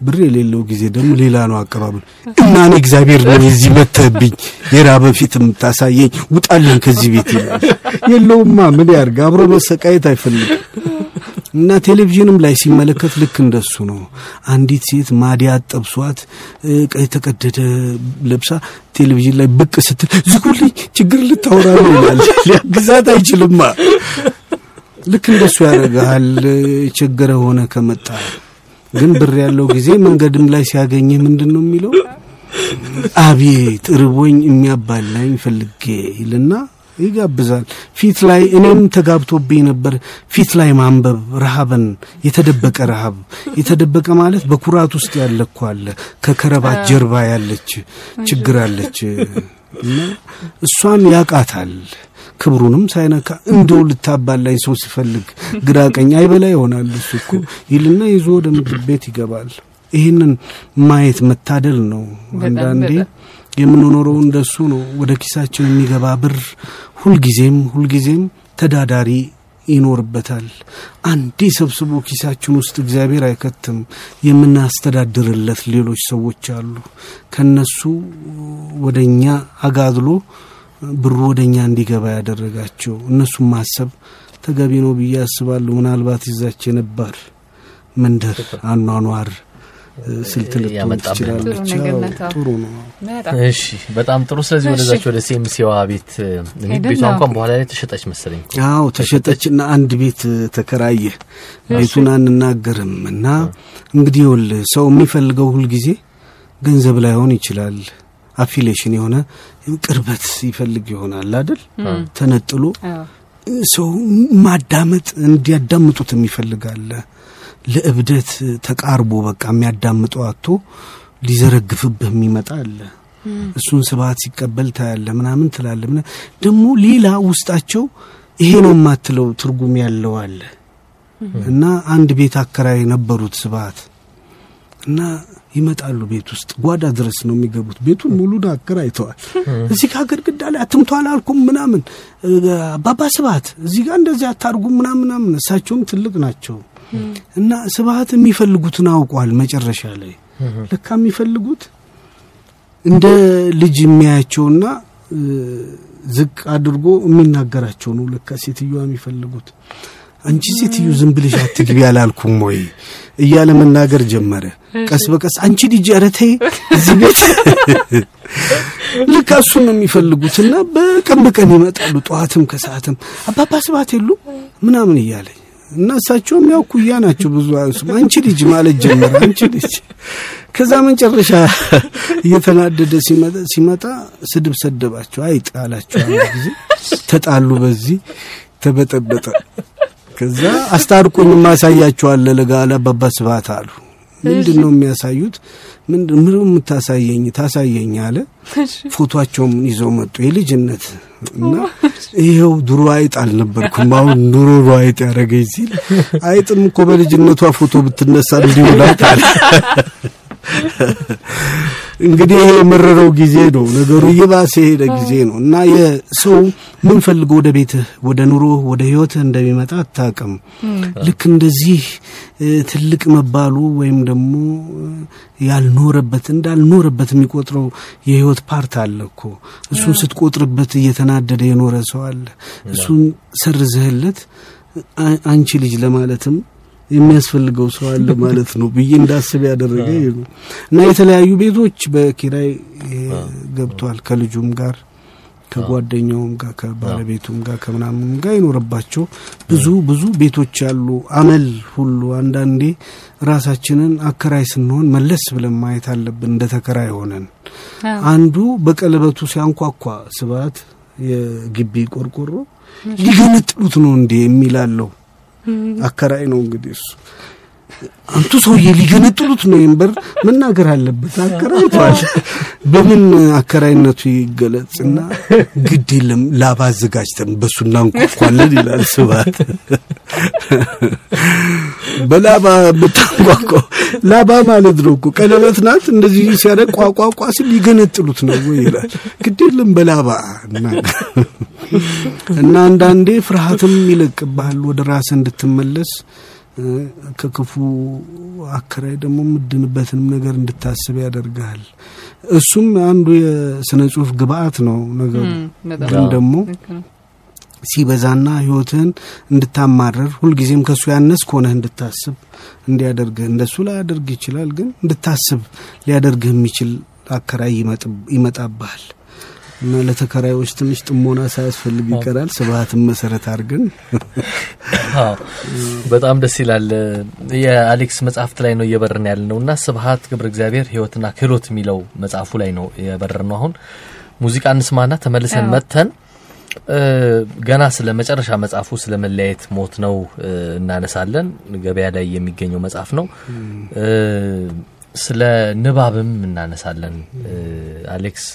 ብር የሌለው ጊዜ ደግሞ ሌላ ነው አቀባበል። እና እኔ እግዚአብሔር ነው የዚህ መተህብኝ የራበ ፊት የምታሳየኝ ውጣልን ከዚህ ቤት ይላል። የለውማ ምን ያርግ፣ አብሮ መሰቃየት አይፈልግም። እና ቴሌቪዥንም ላይ ሲመለከት ልክ እንደሱ ነው። አንዲት ሴት ማዲያት ጠብሷት እ፣ ቀይ ተቀደደ ለብሳ ቴሌቪዥን ላይ ብቅ ስትል ዝጉልኝ፣ ችግር ልታወራ ነው ይላል። ሊያግዛት አይችልማ። ልክ እንደሱ ያደርግሃል። ችግረ ሆነ ከመጣ ግን ብር ያለው ጊዜ መንገድም ላይ ሲያገኝህ ምንድን ነው የሚለው? አቤት ርቦኝ የሚያባላኝ ፈልጌ ይልና ይጋብዛል። ፊት ላይ እኔም ተጋብቶብኝ ነበር። ፊት ላይ ማንበብ ረሃብን፣ የተደበቀ ረሃብ። የተደበቀ ማለት በኩራት ውስጥ ያለ እኮ አለ። ከከረባት ጀርባ ያለች ችግር አለች እና እሷን ያቃታል። ክብሩንም ሳይነካ እንደው ልታባላኝ ሰው ሲፈልግ ግራ ቀኝ አይበላ ይሆናል እሱ እኮ ይልና ይዞ ወደ ምግብ ቤት ይገባል። ይህንን ማየት መታደል ነው። አንዳንዴ የምንኖረው እንደሱ ነው። ወደ ኪሳችን የሚገባ ብር ሁልጊዜም ሁልጊዜም ተዳዳሪ ይኖርበታል። አንዴ ሰብስቦ ኪሳችን ውስጥ እግዚአብሔር አይከትም። የምናስተዳድርለት ሌሎች ሰዎች አሉ። ከነሱ ወደ እኛ አጋድሎ ብሩ ወደ እኛ እንዲገባ ያደረጋቸው እነሱን ማሰብ ተገቢ ነው ብዬ አስባለሁ። ምናልባት ይዛች የነባር መንደር አኗኗር ስልት ልትሆን ትችላለች። ጥሩ ነው። እሺ በጣም ጥሩ። ስለዚህ ወደዛች ወደ ሴምሲዋ ቤት ቤቷ እንኳን በኋላ ላይ ተሸጠች መሰለኝ። አዎ ተሸጠችና አንድ ቤት ተከራየ። ቤቱን አንናገርም እና እንግዲህ ይኸውልህ ሰው የሚፈልገው ሁልጊዜ ገንዘብ ላይሆን ይችላል። አፊሌሽን የሆነ ቅርበት ይፈልግ ይሆናል አይደል? ተነጥሎ ሰው ማዳመጥ እንዲያዳምጡት የሚፈልጋለ ለእብደት ተቃርቦ በቃ የሚያዳምጠው አቶ ሊዘረግፍብህ የሚመጣ አለ። እሱን ስብሀት ሲቀበል ታያለ ምናምን ትላለ ምና ደግሞ ሌላ ውስጣቸው ይሄ ነው የማትለው ትርጉም ያለው አለ እና አንድ ቤት አከራይ ነበሩት ስብሀት እና ይመጣሉ ቤት ውስጥ ጓዳ ድረስ ነው የሚገቡት። ቤቱን ሙሉን አከራይተዋል። እዚህ ጋር ግድግዳ ላይ አትምቶ አላልኩም ምናምን አባባ ስብሀት እዚህ ጋር እንደዚህ አታርጉም ምናምን ምናምን። እሳቸውም ትልቅ ናቸው እና ስብሀት የሚፈልጉትን አውቋል። መጨረሻ ላይ ለካ የሚፈልጉት እንደ ልጅ የሚያያቸውና ዝቅ አድርጎ የሚናገራቸው ነው ለካ ሴትዮዋ የሚፈልጉት። አንቺ ሴትዮ ዝም ብልሽ አትግቢ አላልኩም ወይ እያለ መናገር ጀመረ። ቀስ በቀስ አንቺ ልጅ ኧረ ተይ እዚህ ቤት ልክ እሱን ነው የሚፈልጉት እና በቀን በቀን ይመጣሉ። ጠዋትም ከሰዓትም አባባ ስብሐት የሉ ምናምን እያለ እና እሳቸውም ያው ኩያ ናቸው ብዙ አይሱም አንቺ ልጅ ማለት ጀመረ። አንቺ ልጅ ከዛ መጨረሻ እየተናደደ ሲመጣ ስድብ ሰደባቸው። አይጥ አላቸው። ጊዜ ተጣሉ። በዚህ ተበጠበጠ። ከዛ አስታርቁኝ ማሳያቸዋለ ለጋ ለአባባ ስብሐት አሉ። ምንድን ነው የሚያሳዩት? ምንድን ምን የምታሳየኝ ታሳየኝ አለ። ፎቶቸውም ይዘው መጡ የልጅነት እና ይኸው ድሮ አይጥ አልነበርኩም አሁን ኑሮ አይጥ ያደረገኝ ሲል አይጥም እኮ በልጅነቷ ፎቶ ብትነሳ እንዲሁ አለ። *laughs* *laughs* እንግዲህ ይሄ የመረረው ጊዜ ነው። ነገሩ እየባሰ የሄደ ጊዜ ነው እና የሰው ምን ፈልጎ ወደ ቤትህ ወደ ኑሮ ወደ ህይወትህ እንደሚመጣ አታውቅም። ልክ እንደዚህ ትልቅ መባሉ ወይም ደግሞ ያልኖረበት እንዳልኖረበት የሚቆጥረው የህይወት part አለ እኮ። እሱን ስትቆጥርበት እየተናደደ የኖረ ሰው አለ። እሱን ሰርዝህለት አንቺ ልጅ ለማለትም የሚያስፈልገው ሰው አለ ማለት ነው ብዬ እንዳስብ ያደረገ እና የተለያዩ ቤቶች በኪራይ ገብቷል። ከልጁም ጋር ከጓደኛውም ጋር ከባለቤቱም ጋር ከምናምንም ጋር ይኖርባቸው ብዙ ብዙ ቤቶች ያሉ አመል ሁሉ አንዳንዴ ራሳችንን አከራይ ስንሆን መለስ ብለን ማየት አለብን። እንደ ተከራይ ሆነን አንዱ በቀለበቱ ሲያንኳኳ ስብሐት የግቢ ቆርቆሮ ሊገነጥሉት ነው እንዴ የሚላለው አከራይ ነው እንግዲህ እሱ አንቱ ሰውዬ ሊገነጥሉት ነው ይንበር መናገር አለበት። አከራይቷል። በምን አከራይነቱ ይገለጽና ግድ የለም ላባ አዘጋጅተን በሱ እናንኳኳለን ይላል ስብሐት። በላባ ብታንኳኳ ላባ ማለት ነው ቀለበት ናት። እንደዚህ ሲያደርግ ቋቋቋ ሲል ሊገነጥሉት ነው ወይ ይላል። ግድ የለም በላባ እና አንዳንዴ ፍርሃትም ይለቅብሃል ወደ ራስህ እንድትመለስ ከክፉ አከራይ ደግሞ የምድንበትንም ነገር እንድታስብ ያደርግሃል። እሱም አንዱ የስነ ጽሁፍ ግብአት ነው ነገሩ። ግን ደግሞ ሲበዛና ህይወትህን እንድታማረር ሁልጊዜም ከእሱ ያነስ ከሆነህ እንድታስብ እንዲያደርግህ እንደሱ ላያደርግ ይችላል፣ ግን እንድታስብ ሊያደርግህ የሚችል አከራይ ይመጣብሃል። እና ለተከራዮች ትንሽ ጥሞና ሳያስፈልግ ይቀራል። ስብሐትን መሰረት አድርገን *laughs* በጣም ደስ ይላል። የአሌክስ መጽሐፍት ላይ ነው እየበርን ያለ ነው እና ስብሐት ገብረ እግዚአብሔር ህይወትና ክህሎት የሚለው መጽሐፉ ላይ ነው የበር ነው። አሁን ሙዚቃ እንስማና ተመልሰን መጥተን ገና ስለ መጨረሻ መጽሐፉ ስለ መለያየት ሞት ነው እናነሳለን። ገበያ ላይ የሚገኘው መጽሐፍ ነው። ስለ ንባብም እናነሳለን። አሌክስ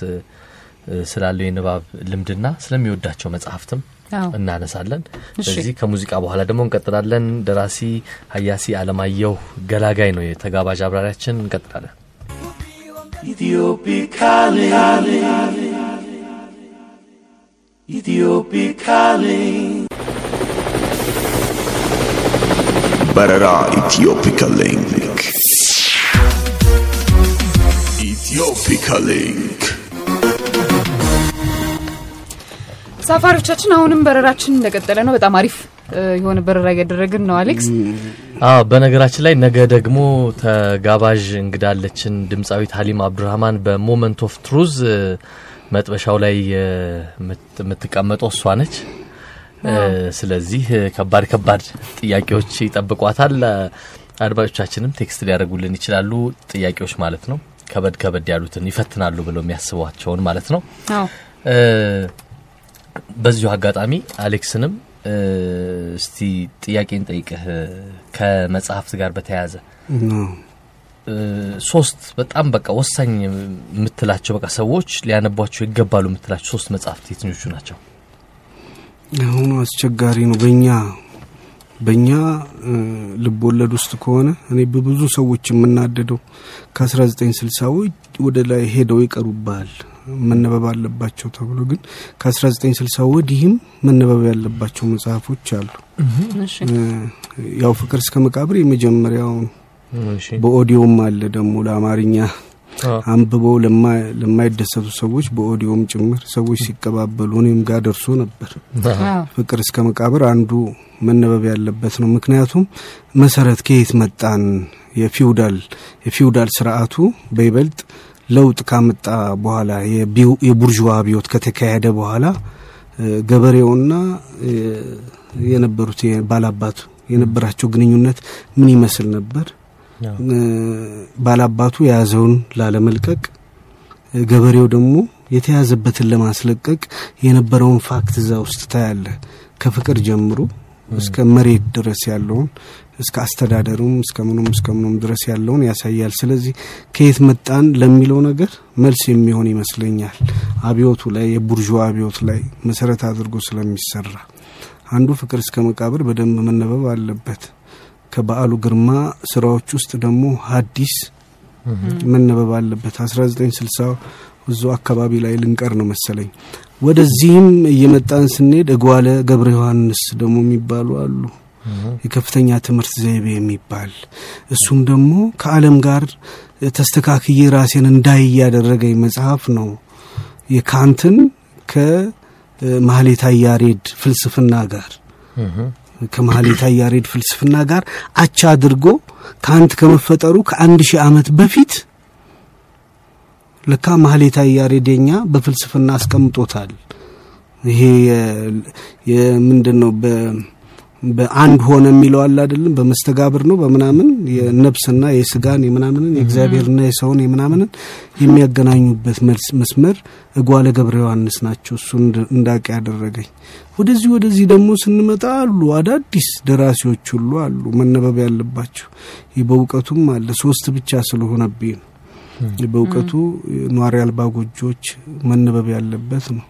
ስላለው የንባብ ልምድና ስለሚወዳቸው መጽሐፍትም እናነሳለን። ስለዚህ ከሙዚቃ በኋላ ደግሞ እንቀጥላለን። ደራሲ ሀያሲ አለማየሁ ገላጋይ ነው የተጋባዥ አብራሪያችን። እንቀጥላለን። በረራ ኢትዮፒካ ሊንክ ኢትዮፒካ ሊንክ ተሳፋሪዎቻችን አሁንም በረራችን እንደቀጠለ ነው። በጣም አሪፍ የሆነ በረራ እያደረግን ነው አሌክስ። አዎ በነገራችን ላይ ነገ ደግሞ ተጋባዥ እንግዳለችን ድምፃዊት ሀሊማ አብዱራህማን በ moment of truth መጥበሻው ላይ የምትቀመጠው እሷ ነች። ስለዚህ ከባድ ከባድ ጥያቄዎች ይጠብቋታል። አድማጮቻችንም text ሊያደርጉልን ይችላሉ። ጥያቄዎች ማለት ነው ከበድ ከበድ ያሉትን ይፈትናሉ ብለው የሚያስቧቸውን ማለት ነው። በዚሁ አጋጣሚ አሌክስንም እስቲ ጥያቄን ጠይቅህ ከመጽሐፍት ጋር በተያያዘ ሶስት በጣም በቃ ወሳኝ የምትላቸው በቃ ሰዎች ሊያነቧቸው ይገባሉ የምትላቸው ሶስት መጽሐፍት የትኞቹ ናቸው? አሁኑ አስቸጋሪ ነው። በእኛ በእኛ ልብ ወለድ ውስጥ ከሆነ እኔ በብዙ ሰዎች የምናደደው ከ1960ዎች ወደ ላይ ሄደው ይቀሩባል መነበብ አለባቸው ተብሎ ግን ከ1960 ወዲህም መነበብ ያለባቸው መጽሐፎች አሉ። ያው ፍቅር እስከ መቃብር የመጀመሪያውን በኦዲዮም አለ ደግሞ ለአማርኛ አንብበው ለማይደሰቱ ሰዎች በኦዲዮም ጭምር ሰዎች ሲቀባበሉ እኔም ጋር ደርሶ ነበር። ፍቅር እስከ መቃብር አንዱ መነበብ ያለበት ነው። ምክንያቱም መሰረት ከየት መጣን? የፊውዳል የፊውዳል ስርዓቱ በይበልጥ ለውጥ ካመጣ በኋላ የቡርዥዋ አብዮት ከተካሄደ በኋላ ገበሬውና የነበሩት ባላባቱ የነበራቸው ግንኙነት ምን ይመስል ነበር? ባላባቱ የያዘውን ላለመልቀቅ፣ ገበሬው ደግሞ የተያዘበትን ለማስለቀቅ የነበረውን ፋክት እዛ ውስጥ ታያለ። ከፍቅር ጀምሮ እስከ መሬት ድረስ ያለውን እስከ አስተዳደሩም እስከ ምኑም እስከ ምኑም ድረስ ያለውን ያሳያል። ስለዚህ ከየት መጣን ለሚለው ነገር መልስ የሚሆን ይመስለኛል። አብዮቱ ላይ የቡርዥዋ አብዮት ላይ መሰረት አድርጎ ስለሚሰራ አንዱ ፍቅር እስከ መቃብር በደንብ መነበብ አለበት። ከበዓሉ ግርማ ስራዎች ውስጥ ደግሞ ሀዲስ መነበብ አለበት። 1960 እዙ አካባቢ ላይ ልንቀር ነው መሰለኝ። ወደዚህም እየመጣን ስንሄድ እጓለ ገብረ ዮሐንስ ደግሞ የሚባሉ አሉ። የከፍተኛ ትምህርት ዘይቤ የሚባል እሱም ደግሞ ከዓለም ጋር ተስተካክዬ ራሴን እንዳይ ያደረገኝ መጽሐፍ ነው። የካንትን ከማህሌታ ያሬድ ፍልስፍና ጋር ከማህሌታ ያሬድ ፍልስፍና ጋር አቻ አድርጎ ካንት ከመፈጠሩ ከአንድ ሺህ ዓመት በፊት ለካ ማህሌታ ያሬደኛ በፍልስፍና አስቀምጦታል። ይሄ የምንድን ነው በአንድ ሆነ የሚለው አለ አይደለም። በመስተጋብር ነው በምናምን የነፍስና የስጋን የምናምንን የእግዚአብሔርና የሰውን የምናምንን የሚያገናኙበት መስመር እጓለ ገብረ ዮሐንስ ናቸው። እሱ እንዳቅ ያደረገኝ። ወደዚህ ወደዚህ ደግሞ ስንመጣ አሉ አዳዲስ ደራሲዎች ሁሉ አሉ መነበብ ያለባቸው። በእውቀቱም አለ ሶስት ብቻ ስለሆነብኝ ነው። በእውቀቱ ኗሪ አልባ ጎጆች መነበብ ያለበት ነው።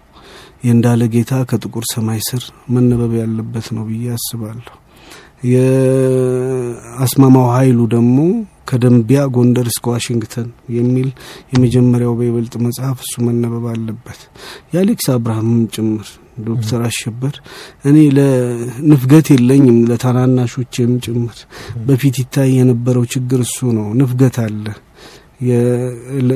የእንዳለ ጌታ ከጥቁር ሰማይ ስር መነበብ ያለበት ነው ብዬ አስባለሁ። የአስማማው ኃይሉ ደግሞ ከደንቢያ ጎንደር እስከ ዋሽንግተን የሚል የመጀመሪያው በይበልጥ መጽሐፍ እሱ መነበብ አለበት። የአሌክስ አብርሃምም ጭምር ዶክተር አሸበር እኔ ለንፍገት የለኝም ለታናናሾችም ጭምር በፊት ይታይ የነበረው ችግር እሱ ነው። ንፍገት አለ።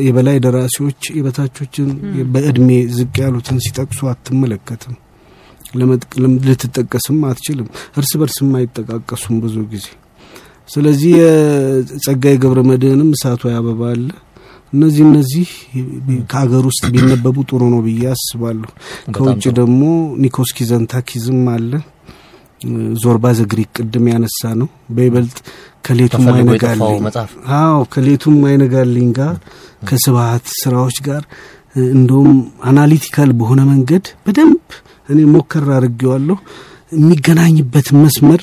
የበላይ ደራሲዎች የበታቾችን በእድሜ ዝቅ ያሉትን ሲጠቅሱ አትመለከትም። ልትጠቀስም አትችልም። እርስ በርስም አይጠቃቀሱም ብዙ ጊዜ። ስለዚህ የጸጋዬ ገብረ መድህንም እሳቱ አበባ አለ። እነዚህ እነዚህ ከሀገር ውስጥ ቢነበቡ ጥሩ ነው ብዬ አስባለሁ። ከውጭ ደግሞ ኒኮስኪ ዘንታኪዝም አለ። Zorba the Greek ቅድም ያነሳ ነው። በይበልጥ ከሌቱም አይነጋልኝ አዎ ከሌቱም አይነጋልኝ ጋር ከስብሀት ስራዎች ጋር እንደውም analytical በሆነ መንገድ በደንብ እኔ ሞከር አድርጌዋለሁ። የሚገናኝበት መስመር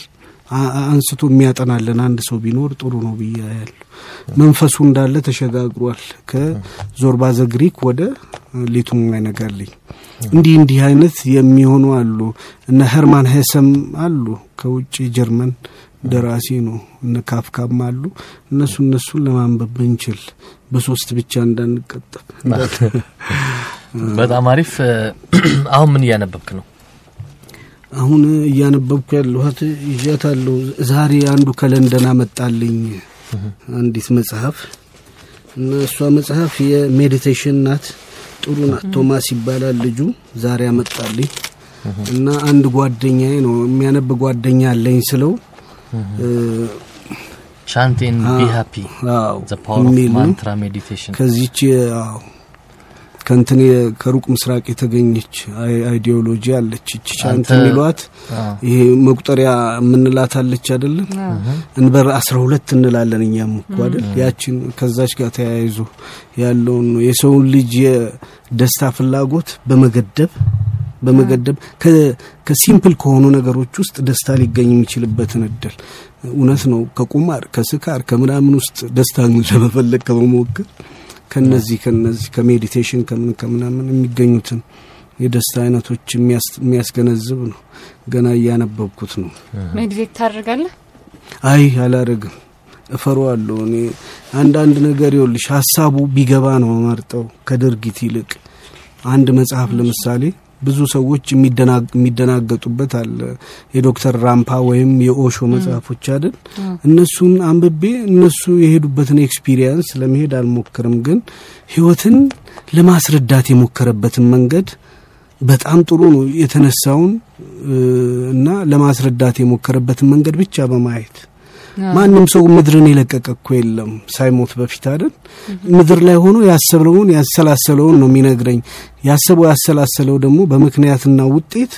አንስቶ የሚያጠናለን አንድ ሰው ቢኖር ጥሩ ነው ብዬ ያለሁ። መንፈሱ እንዳለ ተሸጋግሯል። ከ Zorba the Greek ወደ ሌቱም አይነጋልኝ እንዲህ እንዲህ አይነት የሚሆኑ አሉ። እነ ሄርማን ሄሰም አሉ ከውጭ ጀርመን ደራሲ ነው። እነ ካፍካም አሉ። እነሱ እነሱን ለማንበብ ብንችል በሶስት ብቻ እንዳንቀጠፍ። *laughs* በጣም አሪፍ። *clears throat* አሁን ምን እያነበብክ ነው? አሁን እያነበብኩ ያለኋት ይዣታለሁ። ዛሬ አንዱ ከለንደን አመጣልኝ አንዲት መጽሐፍ እና እሷ መጽሐፍ የ meditation ናት። ጥሩ ናት። ቶማስ ይባላል ልጁ። ዛሬ አመጣልኝ እና አንድ ጓደኛዬ ነው የሚያነብ ጓደኛ አለኝ ስለው chant and be happy the power of mantra meditation ከዚች ከንትን ከሩቅ ምስራቅ የተገኘች ideology አለች። እች chant የሚሏት ይሄ መቁጠሪያ የምንላት አለች አይደለም? እንበር አስራ ሁለት እንላለን እኛም እኮ አይደል? ያችን ከዛች ጋር ተያይዞ ያለውን የሰውን ልጅ የደስታ ፍላጎት በመገደብ በመገደብ ከ simple ከሆኑ ነገሮች ውስጥ ደስታ ሊገኝ የሚችልበትን እድል እውነት ነው። ከቁማር ከስካር ከምናምን ውስጥ ደስታን ለመፈለግ ከመሞከር ከነዚህ ከነዚህ ከ meditation ከምን ከምናምን የሚገኙትን የደስታ አይነቶች የሚያስገነዝብ ነው። ገና እያነበብኩት ነው። meditate ታደርጋለህ? አይ አላደርግም፣ እፈሯዋለሁ። እኔ አንዳንድ ነገር ይኸውልሽ ሀሳቡ ቢገባ ነው መርጠው ከድርጊት ይልቅ አንድ መጽሐፍ ለምሳሌ ብዙ ሰዎች የሚደናገጡበት አለ። የዶክተር ራምፓ ወይም የኦሾ መጽሐፎች አይደል? እነሱን አንብቤ እነሱ የሄዱበትን experience ለመሄድ አልሞክርም፣ ግን ህይወትን ለማስረዳት የሞከረበትን መንገድ በጣም ጥሩ ነው። የተነሳውን እና ለማስረዳት የሞከረበትን መንገድ ብቻ በማየት ማንም ሰው ምድርን የለቀቀ እኮ የለም ሳይሞት በፊት አይደል? ምድር ላይ ሆኖ ያሰብለውን ያሰላሰለውን ነው የሚነግረኝ። ያሰበው ያሰላሰለው ደግሞ በምክንያትና ውጤት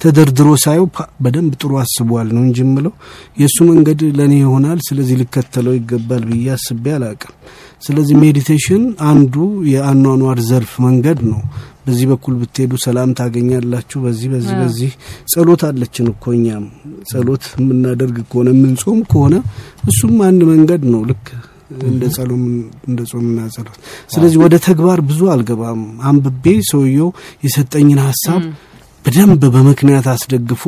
ተደርድሮ ሳየው በደንብ ጥሩ አስቧል ነው እንጂ ምለው የእሱ መንገድ ለእኔ ይሆናል፣ ስለዚህ ልከተለው ይገባል ብዬ አስቤ አላቅም። ስለዚህ meditation አንዱ የአኗኗር ዘርፍ መንገድ ነው። በዚህ በኩል ብትሄዱ ሰላም ታገኛላችሁ። በዚህ በዚህ በዚህ ጸሎት አለችን እኮ እኛም ጸሎት የምናደርግ ከሆነ የምንጾም ከሆነ እሱም አንድ መንገድ ነው። ልክ እንደ ጸሎም እንደ ጾምና ጸሎት። ስለዚህ ወደ ተግባር ብዙ አልገባም። አንብቤ ሰውየው የሰጠኝን ሀሳብ በደንብ በምክንያት አስደግፎ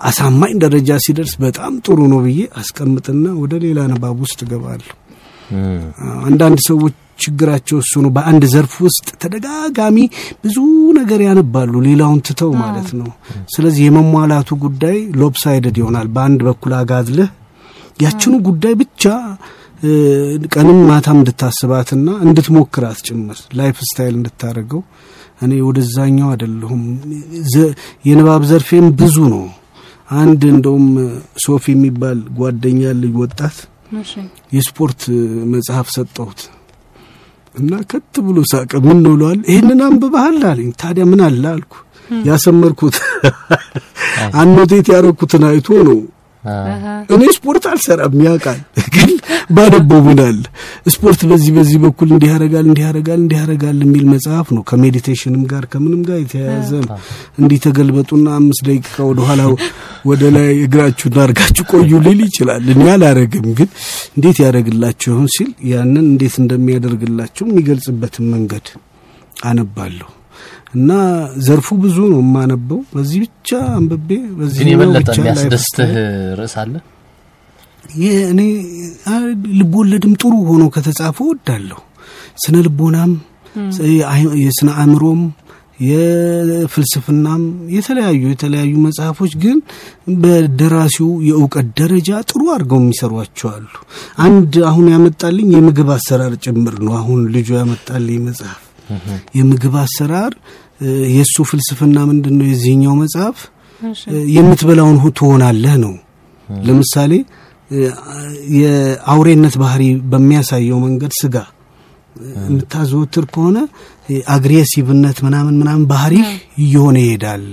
አሳማኝ ደረጃ ሲደርስ በጣም ጥሩ ነው ብዬ አስቀምጥና ወደ ሌላ ንባብ ውስጥ እገባለሁ። አንዳንድ ሰዎች ችግራቸው እሱ ነው። በአንድ ዘርፍ ውስጥ ተደጋጋሚ ብዙ ነገር ያነባሉ፣ ሌላውን ትተው ማለት ነው። ስለዚህ የመሟላቱ ጉዳይ lopsided ይሆናል። በአንድ በኩል አጋድለህ ያችኑ ጉዳይ ብቻ ቀንም ማታም እንድታስባትና እንድትሞክራት ጭምር life style እንድታደርገው እኔ ወደዛኛው አይደለሁም። የንባብ ዘርፌም ብዙ ነው። አንድ እንደውም ሶፊ የሚባል ጓደኛ ልጅ ወጣት የስፖርት መጽሐፍ ሰጠሁት እና ከት ብሎ ሳቀ። ምን ነው ለዋል ይህንን አንብበሃል አለኝ። ታዲያ ምን አለ አልኩ። ያሰመርኩት አኖቴት ያረኩትን አይቶ ነው። እኔ ስፖርት አልሰራም ያውቃል፣ ግን ባነበው ምን አለ ስፖርት በዚህ በዚህ በኩል እንዲህ ያደርጋል እንዲህ ያደርጋል እንዲህ ያደርጋል የሚል መጽሐፍ ነው። ከሜዲቴሽንም ጋር ከምንም ጋር የተያያዘ ነው። እንዲህ ተገልበጡና አምስት ደቂቃ ወደ ኋላ ወደ ላይ እግራችሁን አድርጋችሁ ቆዩ ሊል ይችላል። እኔ አላረግም፣ ግን እንዴት ያደርግላችሁ ሲል ያንን እንዴት እንደሚያደርግላቸው የሚገልጽበትን መንገድ አነባለሁ። እና ዘርፉ ብዙ ነው የማነበው። በዚህ ብቻ አንብቤ በዚህ ግን የበለጠ የሚያስደስትህ ርዕስ አለ? ይህ እኔ ልቦለድም ጥሩ ሆኖ ከተጻፈ ወዳለሁ። ስነ ልቦናም የስነ አእምሮም የፍልስፍናም የተለያዩ የተለያዩ መጽሐፎች ግን በደራሲው የእውቀት ደረጃ ጥሩ አድርገው የሚሰሯቸው አሉ። አንድ አሁን ያመጣልኝ የምግብ አሰራር ጭምር ነው። አሁን ልጁ ያመጣልኝ መጽሐፍ የምግብ አሰራር የእሱ ፍልስፍና ምንድን ነው? የዚህኛው መጽሐፍ የምትበላውን ትሆናለህ ነው። ለምሳሌ የአውሬነት ባህሪ በሚያሳየው መንገድ ስጋ የምታዘወትር ከሆነ aggressive ነት ምናምን ምናምን ባህሪ እየሆነ ይሄዳል።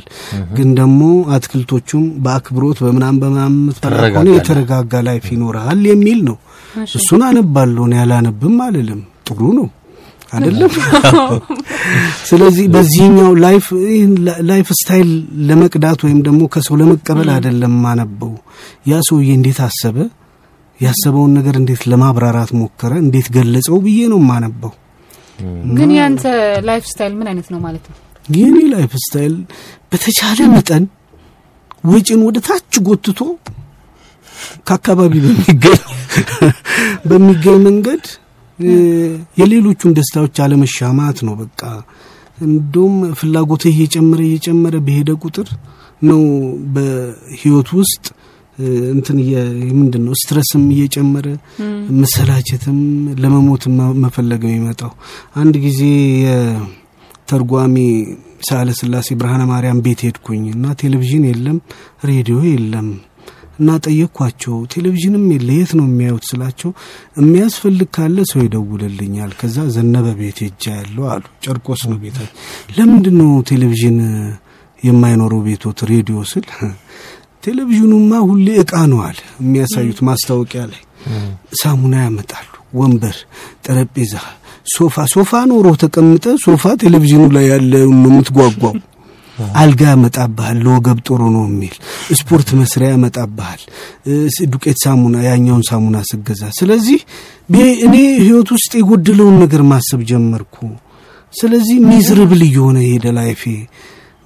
ግን ደግሞ አትክልቶቹም በአክብሮት በምናምን በምናምን የምትበላ ከሆነ የተረጋጋ life ይኖርሃል የሚል ነው። እሱን አነባለሁ። ያላነብም አልልም። ጥሩ ነው አይደለም። *laughs* ስለዚህ በዚህኛው life life style ለመቅዳት ወይም ደግሞ ከሰው ለመቀበል አይደለም ማነበው። ያ ሰውዬ እንዴት አሰበ፣ ያሰበውን ነገር እንዴት ለማብራራት ሞከረ፣ እንዴት ገለጸው ብዬ ነው ማነበው። ግን ያንተ life style ምን አይነት ነው ማለት ነው? የኔ life style በተቻለ መጠን ወጪን ወደ ታች ጎትቶ ከአካባቢ በሚገኝ *laughs* በሚገኝ መንገድ የሌሎቹን ደስታዎች አለመሻማት ነው። በቃ እንደውም ፍላጎትህ እየጨመረ እየጨመረ በሄደ ቁጥር ነው በህይወት ውስጥ እንትን ምንድን ነው ስትረስም እየጨመረ መሰላቸትም ለመሞት መፈለግ የሚመጣው። አንድ ጊዜ የተርጓሚ ሳህለ ስላሴ ብርሃነ ማርያም ቤት ሄድኩኝ እና ቴሌቪዥን የለም፣ ሬዲዮ የለም እና ጠየቅኳቸው። ቴሌቪዥንም የለ የት ነው የሚያዩት ስላቸው የሚያስፈልግ ካለ ሰው ይደውልልኛል። ከዛ ዘነበ ቤት ሄጃ ያለው አሉ። ጨርቆስ ነው ቤታቸው። ለምንድን ነው ቴሌቪዥን የማይኖረው ቤቶት ሬዲዮ ስል *laughs* ቴሌቪዥኑማ ሁሌ እቃ ነው አለ የሚያሳዩት ማስታወቂያ ላይ ሳሙና ያመጣሉ፣ ወንበር፣ ጠረጴዛ፣ ሶፋ ሶፋ ኖሮ ተቀምጠ ሶፋ ቴሌቪዥኑ ላይ ያለ የምትጓጓው አልጋ ያመጣብሃል፣ ለወገብ ጥሩ ነው የሚል ስፖርት መስሪያ ያመጣብሃል፣ ዱቄት ሳሙና፣ ያኛውን ሳሙና ስገዛ። ስለዚህ እኔ ህይወት ውስጥ የጎደለውን ነገር ማሰብ ጀመርኩ። ስለዚህ miserable እየሆነ ሄደ life ኤ።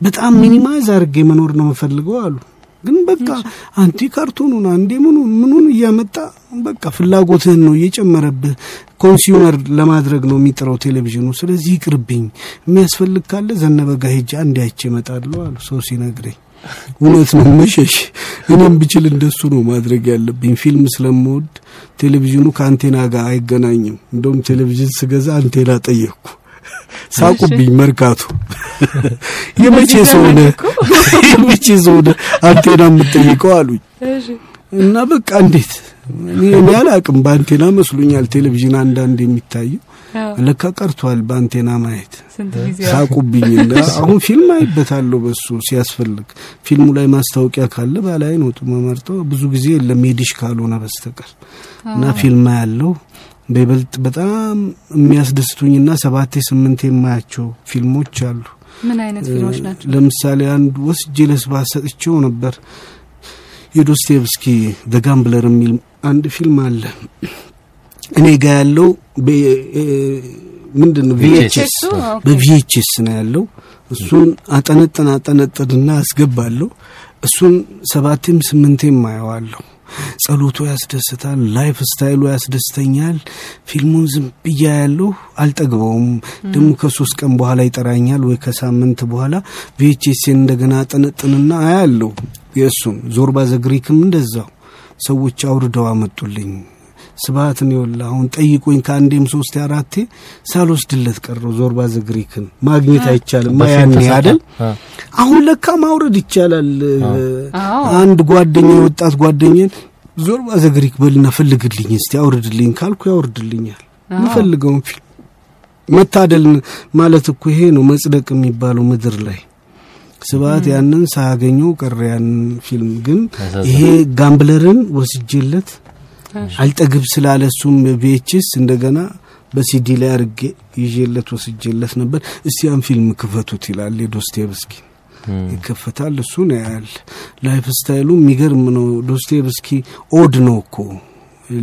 በጣም minimize አድርጌ መኖር ነው የምፈልገው አሉ። ግን በቃ አንዴ cartoon ኡን አንዴ ምኑን ምኑን እያመጣ በቃ ፍላጎትህን ነው እየጨመረብህ consumer ለማድረግ ነው የሚጥረው ቴሌቪዥኑ። ስለዚህ ይቅርብኝ፣ የሚያስፈልግ ካለ ዘነበ ጋ ሄጄ አንዴ አይቼ እመጣለሁ አሉ ሰው ሲነግረኝ። እውነት ነው መሸሽ። እኔም ብችል እንደሱ ነው ማድረግ ያለብኝ። ፊልም ስለምወድ ቴሌቪዥኑ ከአንቴና ጋር አይገናኝም። እንደውም ቴሌቪዥን ስገዛ አንቴና ጠየቅኩ። ሳቁብኝ። መርካቶ። *laughs* የመቼ ሰው ነህ? የመቼ ሰው ነህ? አንቴና የምጠይቀው አሉኝ። እና በቃ እንዴት? እኔ አላቅም። በአንቴና መስሎኛል ቴሌቪዥን አንዳንድ የሚታየው። ለካ ቀርቷል በአንቴና ማየት። ሳቁብኝ። አሁን ፊልም አይበታለሁ በሱ ሲያስፈልግ። ፊልሙ ላይ ማስታወቂያ ካለ ባላይ ነው መመርጠው። ብዙ ጊዜ የለም የዲሽ ካልሆነ በስተቀር። እና ፊልም ያለው በይበልጥ በጣም የሚያስደስቱኝና ሰባቴ ስምንቴ የማያቸው ፊልሞች አሉ። ምን አይነት ፊልሞች ናቸው? ለምሳሌ አንድ ወስጄ ለስብሐት ሰጥቼው ነበር። የዶስቴቭስኪ The Gambler የሚል አንድ ፊልም አለ። እኔ ጋ ያለው ምንድን ነው VHS በ VHS ነው ያለው። እሱን አጠነጥን አጠነጥንና አስገባለሁ። እሱን ሰባቴም ስምንቴም አየዋለሁ። ጸሎቱ ያስደስታል። life style ኡ ያስደስተኛል። ፊልሙን ዝም ብዬ አያለሁ አልጠግበውም። ደግሞ ከሶስት ቀን በኋላ ይጠራኛል ወይ ከሳምንት በኋላ VHS ን እንደገና አጠነጥንና አያለሁ። የእሱን Zorba the Greek ም እንደዛው ሰዎች አውርደው አመጡልኝ። ስብሐትን ይወላ አሁን ጠይቆኝ ከአንዴም ሶስት አራቴ ሳልወስድለት ቀረው። Zorba the Greek ን ማግኘት አይቻልም ያኔ አይደል? አሁን ለካ ማውረድ ይቻላል። አንድ ጓደኛ የወጣት ጓደኛን Zorba the Greek በልና ፈልግልኝ እስቲ አውርድልኝ ካልኩ ያወርድልኛል። የምፈልገውን ፊልም መታደል ማለት እኮ ይሄ ነው መጽደቅ የሚባለው ምድር ላይ ስብሐት ያንን ሳያገኘው ቀረ። ያንን ፊልም ግን ይሄ Gambler ን ወስጄለት አልጠግብ ስላለ እሱም VHS እንደገና በሲዲ ላይ አርጌ ይዤለት ወስጄለት ነበር። እስቲ ያን ፊልም ክፈቱት ይላል የዶስቴቭስኪ ይከፈታል። እሱን ያያል። life style ኡ የሚገርም ነው። ዶስቴቭስኪ odd ነው እኮ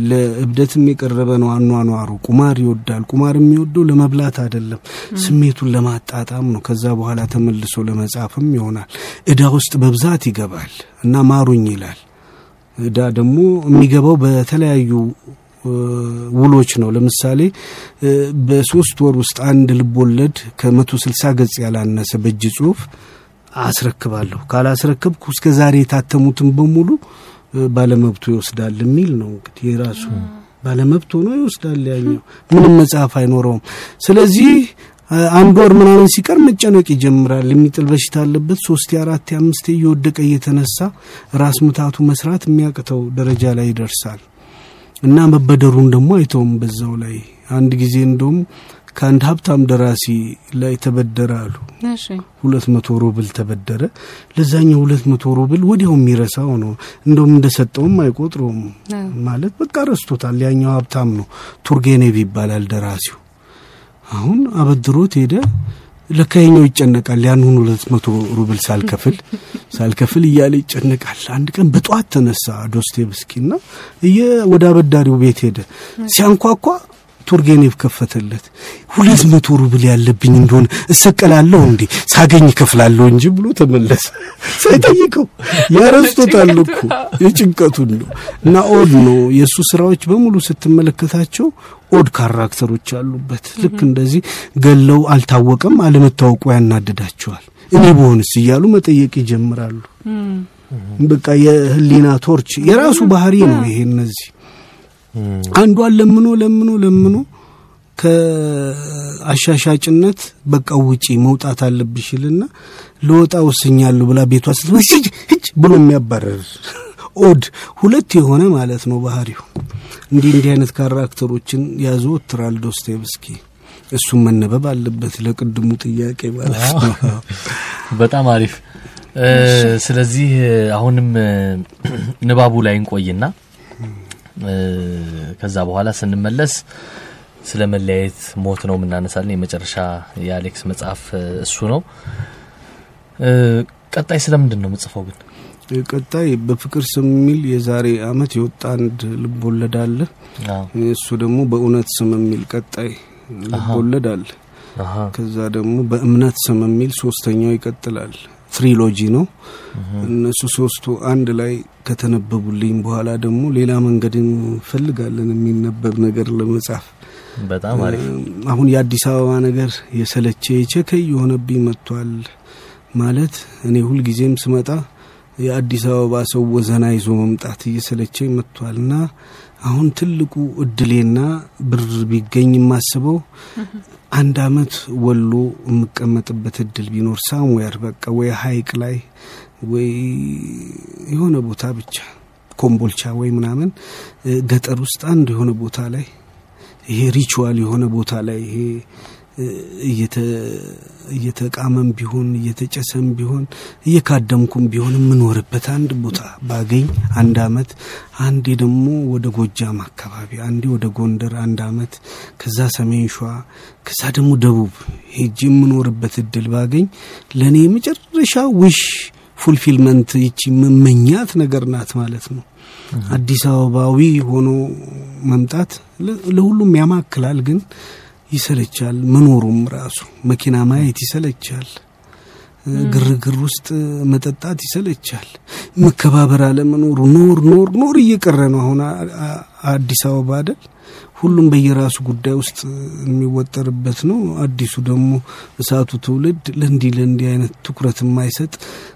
ለእብደትም የቀረበ ነው አኗኗሩ። ቁማር ይወዳል። ቁማር የሚወደው ለመብላት አይደለም፣ ስሜቱን ለማጣጣም ነው። ከዛ በኋላ ተመልሶ ለመጻፍም ይሆናል። እዳ ውስጥ በብዛት ይገባል እና ማሩኝ ይላል። እዳ ደግሞ የሚገባው በተለያዩ ውሎች ነው። ለምሳሌ በሶስት ወር ውስጥ አንድ ልቦለድ ከመቶ ስልሳ ገጽ ያላነሰ በእጅ ጽሁፍ አስረክባለሁ፣ ካላስረከብኩ እስከ ዛሬ የታተሙትን በሙሉ ባለመብቱ ይወስዳል የሚል ነው። እንግዲህ የራሱ ባለመብት ሆኖ ይወስዳል። ያኛው ምንም መጽሐፍ አይኖረውም። ስለዚህ አንድ ወር ምናምን ሲቀር መጨነቅ ይጀምራል። የሚጥል በሽታ አለበት። ሶስቴ አራቴ አምስቴ እየወደቀ እየተነሳ ራስ ምታቱ መስራት የሚያቅተው ደረጃ ላይ ይደርሳል እና መበደሩን ደግሞ አይተውም። በዛው ላይ አንድ ጊዜ እንደውም ከአንድ ሀብታም ደራሲ ላይ ተበደረ አሉ። ሁለት መቶ ሩብል ተበደረ። ለዛኛው ሁለት መቶ ሩብል ወዲያው የሚረሳው ነው። እንደውም እንደሰጠውም አይቆጥረውም። ማለት በቃ ረስቶታል። ያኛው ሀብታም ነው። ቱርጌኔቭ ይባላል ደራሲው። አሁን አበድሮት ሄደ። ለካ ያኛው ይጨነቃል። ያንን ሁለት መቶ ሩብል ሳልከፍል *laughs* ሳልከፍል እያለ ይጨነቃል። አንድ ቀን በጠዋት ተነሳ ዶስቴቭስኪ እና እየ ወደ አበዳሪው ቤት ሄደ። ሲያንኳኳ ቱርጌኔቭ ከፈተለት። ሁለት መቶ ሩብል ያለብኝ እንደሆነ እሰቀላለሁ እንዴ ሳገኝ እከፍላለሁ እንጂ ብሎ ተመለሰ። ሳይጠይቀው ያ ረስቶታል እኮ የጭንቀቱን ነው። እና odd ነው የእሱ ስራዎች በሙሉ ስትመለከታቸው odd character ኦች አሉበት። ልክ እንደዚህ ገለው አልታወቀም፣ አለመታወቁ ያናድዳቸዋል። እኔ በሆንስ እያሉ መጠየቅ ይጀምራሉ። በቃ የህሊና ቶርች የራሱ ባህሪ ነው ይሄ እነዚህ አንዷን ለምኖ ለምኖ ለምኖ ከአሻሻጭነት በቃ ውጪ መውጣት አለብሽልና ለወጣ ወስኛለሁ ብላ ቤቷ ስትወስጅ ህጅ ብሎ የሚያባረር ኦድ ሁለት የሆነ ማለት ነው ባህሪው። እንዲህ እንዲህ አይነት ካራክተሮችን ያዘወትራል ዶስቴቭስኪ። እሱም መነበብ አለበት ለቅድሙ ጥያቄ ማለት ነው። *laughs* በጣም አሪፍ። ስለዚህ አሁንም ንባቡ ላይ እንቆይና ከዛ በኋላ ስንመለስ ስለ መለያየት ሞት ነው የምናነሳለን። የመጨረሻ የአሌክስ መጽሐፍ እሱ ነው። ቀጣይ ስለምንድን ነው የምጽፈው ግን? ቀጣይ በፍቅር ስም የሚል የዛሬ አመት የወጣ አንድ ልብ ወለድ አለ። እሱ ደግሞ በእውነት ስም የሚል ቀጣይ ልብ ወለድ አለ። ከዛ ደግሞ በእምነት ስም የሚል ሶስተኛው ይቀጥላል። ትሪሎጂ ነው። እነሱ ሶስቱ አንድ ላይ ከተነበቡልኝ በኋላ ደግሞ ሌላ መንገድ እንፈልጋለን የሚነበብ ነገር ለመጻፍ። በጣም አሪፍ። አሁን የአዲስ አበባ ነገር የሰለቸ የቸከይ የሆነብኝ መጥቷል። ማለት እኔ ሁልጊዜም ስመጣ የአዲስ አበባ ሰው ወዘና ይዞ መምጣት እየሰለቸኝ መጥቷል እና አሁን ትልቁ እድሌና ብር ቢገኝ የማስበው አንድ አመት ወሎ የምቀመጥበት እድል ቢኖር somewhere በቃ ወይ ሀይቅ ላይ ወይ የሆነ ቦታ ብቻ ኮምቦልቻ ወይ ምናምን ገጠር ውስጥ አንድ የሆነ ቦታ ላይ ይሄ ritual የሆነ ቦታ ላይ ይሄ እየተቃመም ቢሆን እየተጨሰም ቢሆን እየካደምኩም ቢሆን የምኖርበት አንድ ቦታ ባገኝ አንድ አመት፣ አንዴ ደግሞ ወደ ጎጃም አካባቢ፣ አንዴ ወደ ጎንደር አንድ አመት፣ ከዛ ሰሜን ሸዋ፣ ከዛ ደግሞ ደቡብ ሄጅ የምኖርበት እድል ባገኝ ለእኔ የመጨረሻ wish fulfillment ይቺ መመኘት ነገር ናት ማለት ነው። አዲስ አበባዊ ሆኖ መምጣት ለሁሉም ያማክላል ግን ይሰለቻል። መኖሩም ራሱ መኪና ማየት ይሰለቻል። ግርግር ውስጥ መጠጣት ይሰለቻል። መከባበር አለመኖሩ ኖር ኖር ኖር እየቀረ ነው። አሁን አዲስ አበባ አይደል ሁሉም በየራሱ ጉዳይ ውስጥ የሚወጠርበት ነው። አዲሱ ደግሞ እሳቱ ትውልድ ለእንዲህ ለእንዲህ አይነት ትኩረት የማይሰጥ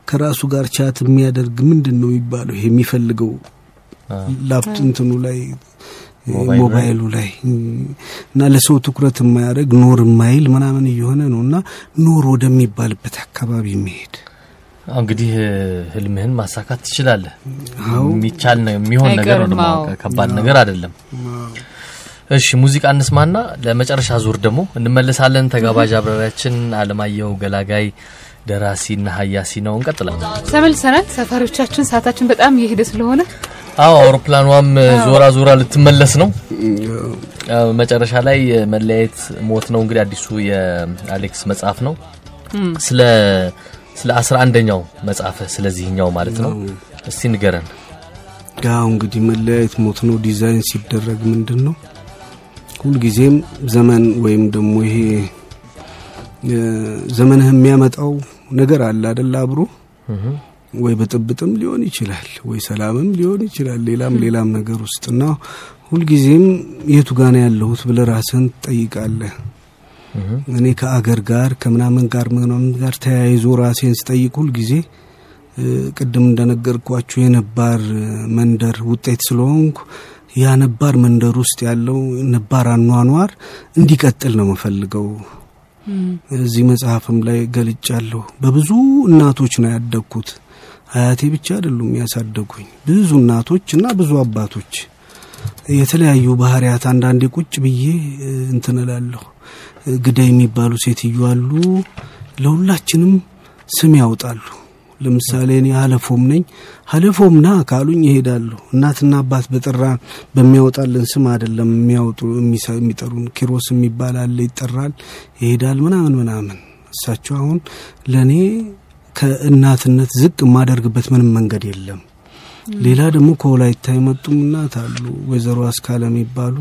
ከራሱ ጋር ቻት የሚያደርግ ምንድን ነው የሚባለው ይሄ የሚፈልገው ላፕት እንትኑ ላይ ሞባይሉ ላይ እና ለሰው ትኩረት የማያደርግ ኖር የማይል ምናምን እየሆነ ነው እና ኖር ወደሚባልበት አካባቢ መሄድ እንግዲህ ህልምህን ማሳካት ትችላለህ። የሚቻል ነው የሚሆን ነገር ነው። ከባድ ነገር አይደለም። እሺ ሙዚቃ እንስማና ለመጨረሻ ዙር ደግሞ እንመለሳለን። ተጋባዥ አብራሪያችን አለማየሁ ገላጋይ ደራሲና ሀያሲ ነው። እንቀጥላለን። ተመልሰናል። ሰፋሪዎቻችን ሰዓታችን በጣም እየሄደ ስለሆነ አዎ አውሮፕላኗም ዞራ ዞራ ልትመለስ ነው። መጨረሻ ላይ መለያየት ሞት ነው እንግዲህ አዲሱ የአሌክስ መጽሐፍ ነው። ስለ ስለ አስራ አንደኛው መጽሐፍ ስለዚህኛው ማለት ነው። እስቲ ንገረን። ያው እንግዲህ መለያየት ሞት ነው ዲዛይን ሲደረግ ምንድን ነው ሁልጊዜም ዘመን ወይም ደግሞ ይሄ ዘመንህ የሚያመጣው ነገር አለ አደለ አብሮ ወይ ብጥብጥም ሊሆን ይችላል፣ ወይ ሰላምም ሊሆን ይችላል፣ ሌላም ሌላም ነገር ውስጥ እና ሁልጊዜም የቱ ጋና ያለሁት ብለህ ራስህን ትጠይቃለህ። እኔ ከአገር ጋር ከምናምን ጋር ምናምን ጋር ተያይዞ ራሴን ስጠይቅ ሁልጊዜ ቅድም እንደነገርኳችሁ የነባር መንደር ውጤት ስለሆንኩ ያ ነባር መንደር ውስጥ ያለው ነባር አኗኗር እንዲቀጥል ነው የምፈልገው። እዚህ መጽሐፍም ላይ ገልጫለሁ። በብዙ እናቶች ነው ያደግኩት። አያቴ ብቻ አይደሉም ያሳደጉኝ፣ ብዙ እናቶች እና ብዙ አባቶች የተለያዩ ባህሪያት። አንዳንዴ ቁጭ ብዬ እንትን እላለሁ። ግዳይ የሚባሉ ሴትዮ አሉ። ለሁላችንም ስም ያውጣሉ። ለምሳሌ እኔ ሀለፎም ነኝ። ሀለፎም ና ካሉኝ ይሄዳለሁ። እናትና አባት በጠራ በሚያወጣልን ስም አይደለም የሚያወጡ የሚጠሩን። ኪሮስ የሚባል አለ ይጠራል፣ ይሄዳል ምናምን ምናምን። እሳቸው አሁን ለእኔ ከእናትነት ዝቅ የማደርግበት ምንም መንገድ የለም። ሌላ ደግሞ ከወላይታ የመጡም እናት አሉ። ወይዘሮ አስካለ የሚባሉ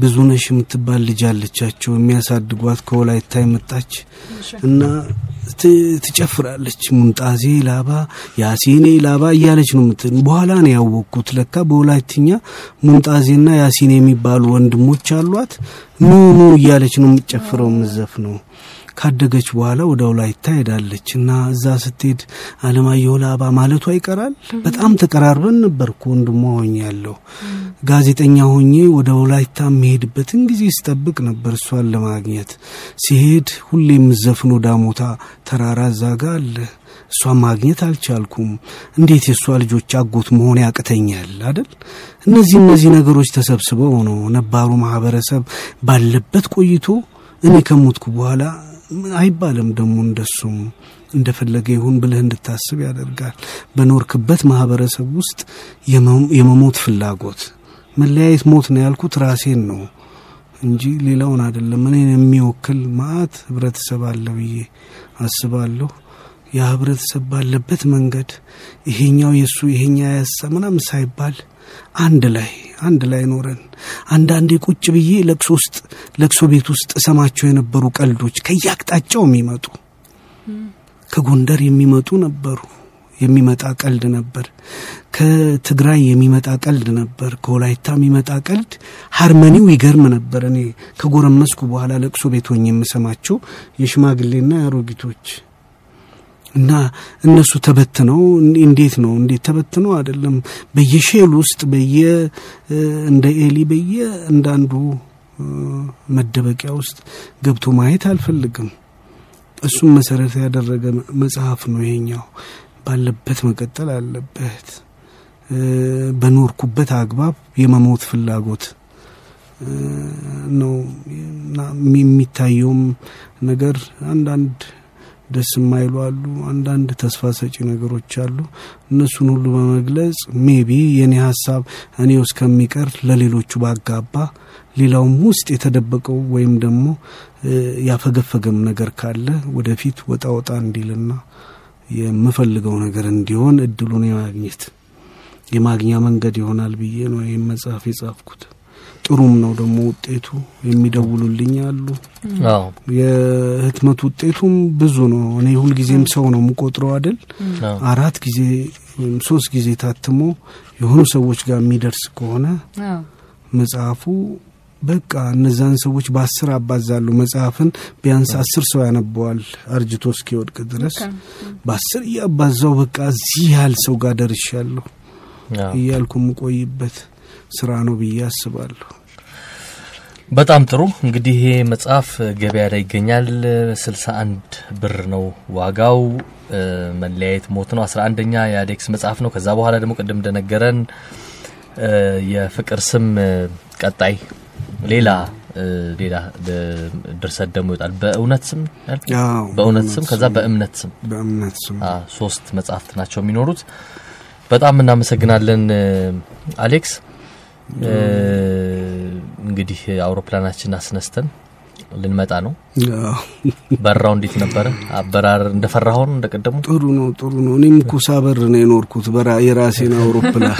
ብዙ ነሽ የምትባል ልጅ አለቻቸው የሚያሳድጓት ከወላይታ የመጣች እና ትጨፍራለች። ሙንጣዜ ላባ ያሲኔ ላባ እያለች ነው ምት በኋላ ነው ያወቅኩት። ለካ በወላይትኛ ሙንጣዜና ያሲኔ የሚባሉ ወንድሞች አሏት። ኑ ኑ እያለች ነው የምትጨፍረው ምዘፍ ነው ካደገች በኋላ ወደ ወላይታ ሄዳለች እና እዛ ስትሄድ አለማየሁ ላባ ማለቷ ይቀራል። በጣም ተቀራርበን ነበርኩ ወንድሟ ሆኜ ያለው ጋዜጠኛ ሆኜ ወደ ወላይታ የሚሄድበትን ጊዜ ስጠብቅ ነበር እሷን ለማግኘት ሲሄድ ሁሌ የምዘፍኖ ዳሞታ ተራራ ዛጋ አለ እሷን ማግኘት አልቻልኩም። እንዴት የእሷ ልጆች አጎት መሆን ያቅተኛል አደል? እነዚህ እነዚህ ነገሮች ተሰብስበው ነው ነባሩ ማህበረሰብ ባለበት ቆይቶ እኔ ከሞትኩ በኋላ አይባልም ደግሞ እንደሱም እንደፈለገ ይሁን ብለህ እንድታስብ ያደርጋል። በኖርክበት ማህበረሰብ ውስጥ የመሞት ፍላጎት መለያየት ሞት ነው ያልኩት ራሴን ነው እንጂ ሌላውን አይደለም። እኔን የሚወክል ማአት ህብረተሰብ አለ ብዬ አስባለሁ። ያ ህብረተሰብ ባለበት መንገድ ይሄኛው የእሱ ይሄኛ ያሳ ምናምን ሳይባል አንድ ላይ አንድ ላይ ኖረን አንዳንዴ ቁጭ ብዬ ለቅሶ ውስጥ ለቅሶ ቤት ውስጥ እሰማቸው የነበሩ ቀልዶች ከየአቅጣጫው የሚመጡ ከጎንደር የሚመጡ ነበሩ። የሚመጣ ቀልድ ነበር። ከትግራይ የሚመጣ ቀልድ ነበር። ከወላይታ የሚመጣ ቀልድ ሃርመኒው ይገርም ነበር። እኔ ከጎረመስኩ በኋላ ለቅሶ ቤት ሆኜ የምሰማቸው የሽማግሌና የአሮጊቶች እና እነሱ ተበትነው እንዴት ነው እንዴት ተበትነው አይደለም በየሼል ውስጥ በየ እንደ ኤሊ በየ እንዳንዱ መደበቂያ ውስጥ ገብቶ ማየት አልፈልግም። እሱም መሰረት ያደረገ መጽሐፍ ነው ይሄኛው። ባለበት መቀጠል አለበት። በኖርኩበት አግባብ የመሞት ፍላጎት ነው የሚታየውም ነገር አንዳንድ ደስ የማይሉ አሉ። አንዳንድ ተስፋ ሰጪ ነገሮች አሉ። እነሱን ሁሉ በመግለጽ maybe የኔ ሀሳብ እኔው እስከሚቀር ለሌሎቹ ባጋባ ሌላውም ውስጥ የተደበቀው ወይም ደግሞ ያፈገፈገም ነገር ካለ ወደፊት ወጣ ወጣ እንዲልና የምፈልገው ነገር እንዲሆን እድሉን የማግኘት የማግኛ መንገድ ይሆናል ብዬ ነው ይህም መጽሐፍ የጻፍኩት። ጥሩም ነው ደግሞ ውጤቱ። የሚደውሉልኝ አሉ። የህትመት ውጤቱም ብዙ ነው። እኔ ሁልጊዜም ሰው ነው የምቆጥረው አይደል? አራት ጊዜ ወይም ሶስት ጊዜ ታትሞ የሆኑ ሰዎች ጋር የሚደርስ ከሆነ መጽሐፉ በቃ እነዛን ሰዎች በአስር አባዛሉ። መጽሐፍን ቢያንስ አስር ሰው ያነበዋል አርጅቶ እስኪወድቅ ድረስ በአስር እያባዛው በቃ እዚህ ያህል ሰው ጋር ደርሻለሁ እያልኩ የምቆይበት ስራ ነው ብዬ አስባለሁ። በጣም ጥሩ እንግዲህ ይሄ መጽሐፍ ገበያ ላይ ይገኛል። ስልሳ አንድ ብር ነው ዋጋው። መለያየት ሞት ነው። አስራ አንደኛ የአዴክስ መጽሐፍ ነው። ከዛ በኋላ ደግሞ ቅድም እንደነገረን የፍቅር ስም ቀጣይ ሌላ ሌላ ድርሰት ደግሞ ይወጣል። በእውነት ስም በእውነት ስም ከዛ በእምነት ስም በእምነት ስም ሶስት መጽሐፍት ናቸው የሚኖሩት። በጣም እናመሰግናለን አሌክስ። እንግዲህ አውሮፕላናችን አስነስተን ልንመጣ ነው። በራው እንዴት ነበረ? አበራር እንደፈራኸው ነው እንደቀደሙ? ጥሩ ነው፣ ጥሩ ነው። እኔም እኮ ሳበር ነው የኖርኩት በራ የራሴን አውሮፕላን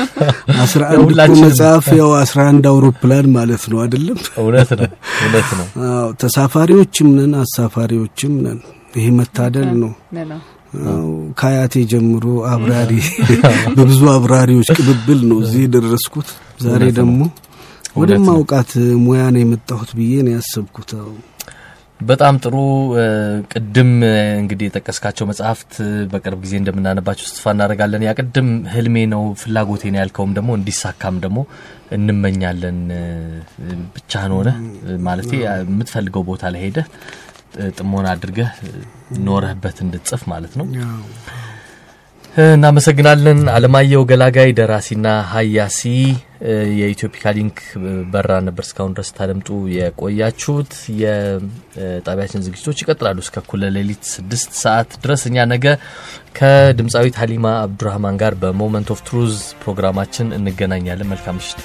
አስራ አንድ እኮ መጽሐፍ ያው አስራ አንድ አውሮፕላን ማለት ነው አይደለም? እውነት ነው፣ እውነት ነው። አዎ ተሳፋሪዎችም ነን አሳፋሪዎችም ነን። ይሄ መታደል ነው። ከአያቴ ጀምሮ አብራሪ *laughs* በብዙ አብራሪዎች ቅብብል ነው እዚህ የደረስኩት። ዛሬ ደግሞ ወደ ማውቃት ሙያ ነው የመጣሁት ብዬ ነው ያሰብኩት። በጣም ጥሩ። ቅድም እንግዲህ የጠቀስካቸው መጽሐፍት በቅርብ ጊዜ እንደምናነባቸው ተስፋ እናደርጋለን። ያ ቅድም ህልሜ ነው ፍላጎቴ ነው ያልከውም ደግሞ እንዲሳካም ደግሞ እንመኛለን። ብቻህን ሆነህ ማለት የምትፈልገው ቦታ ላይ ሄደህ ጥሞና አድርገህ ኖረህበት እንድትጽፍ ማለት ነው። እናመሰግናለን። አለማየሁ ገላጋይ ደራሲና ሀያሲ የኢትዮፒካ ሊንክ በራ ነበር እስካሁን ድረስ ታደምጡ የቆያችሁት። የጣቢያችን ዝግጅቶች ይቀጥላሉ እስከ እኩለ ሌሊት ስድስት ሰዓት ድረስ። እኛ ነገ ከድምፃዊት ሀሊማ አብዱራህማን ጋር በ Moment of Truth ፕሮግራማችን እንገናኛለን። መልካም ምሽት።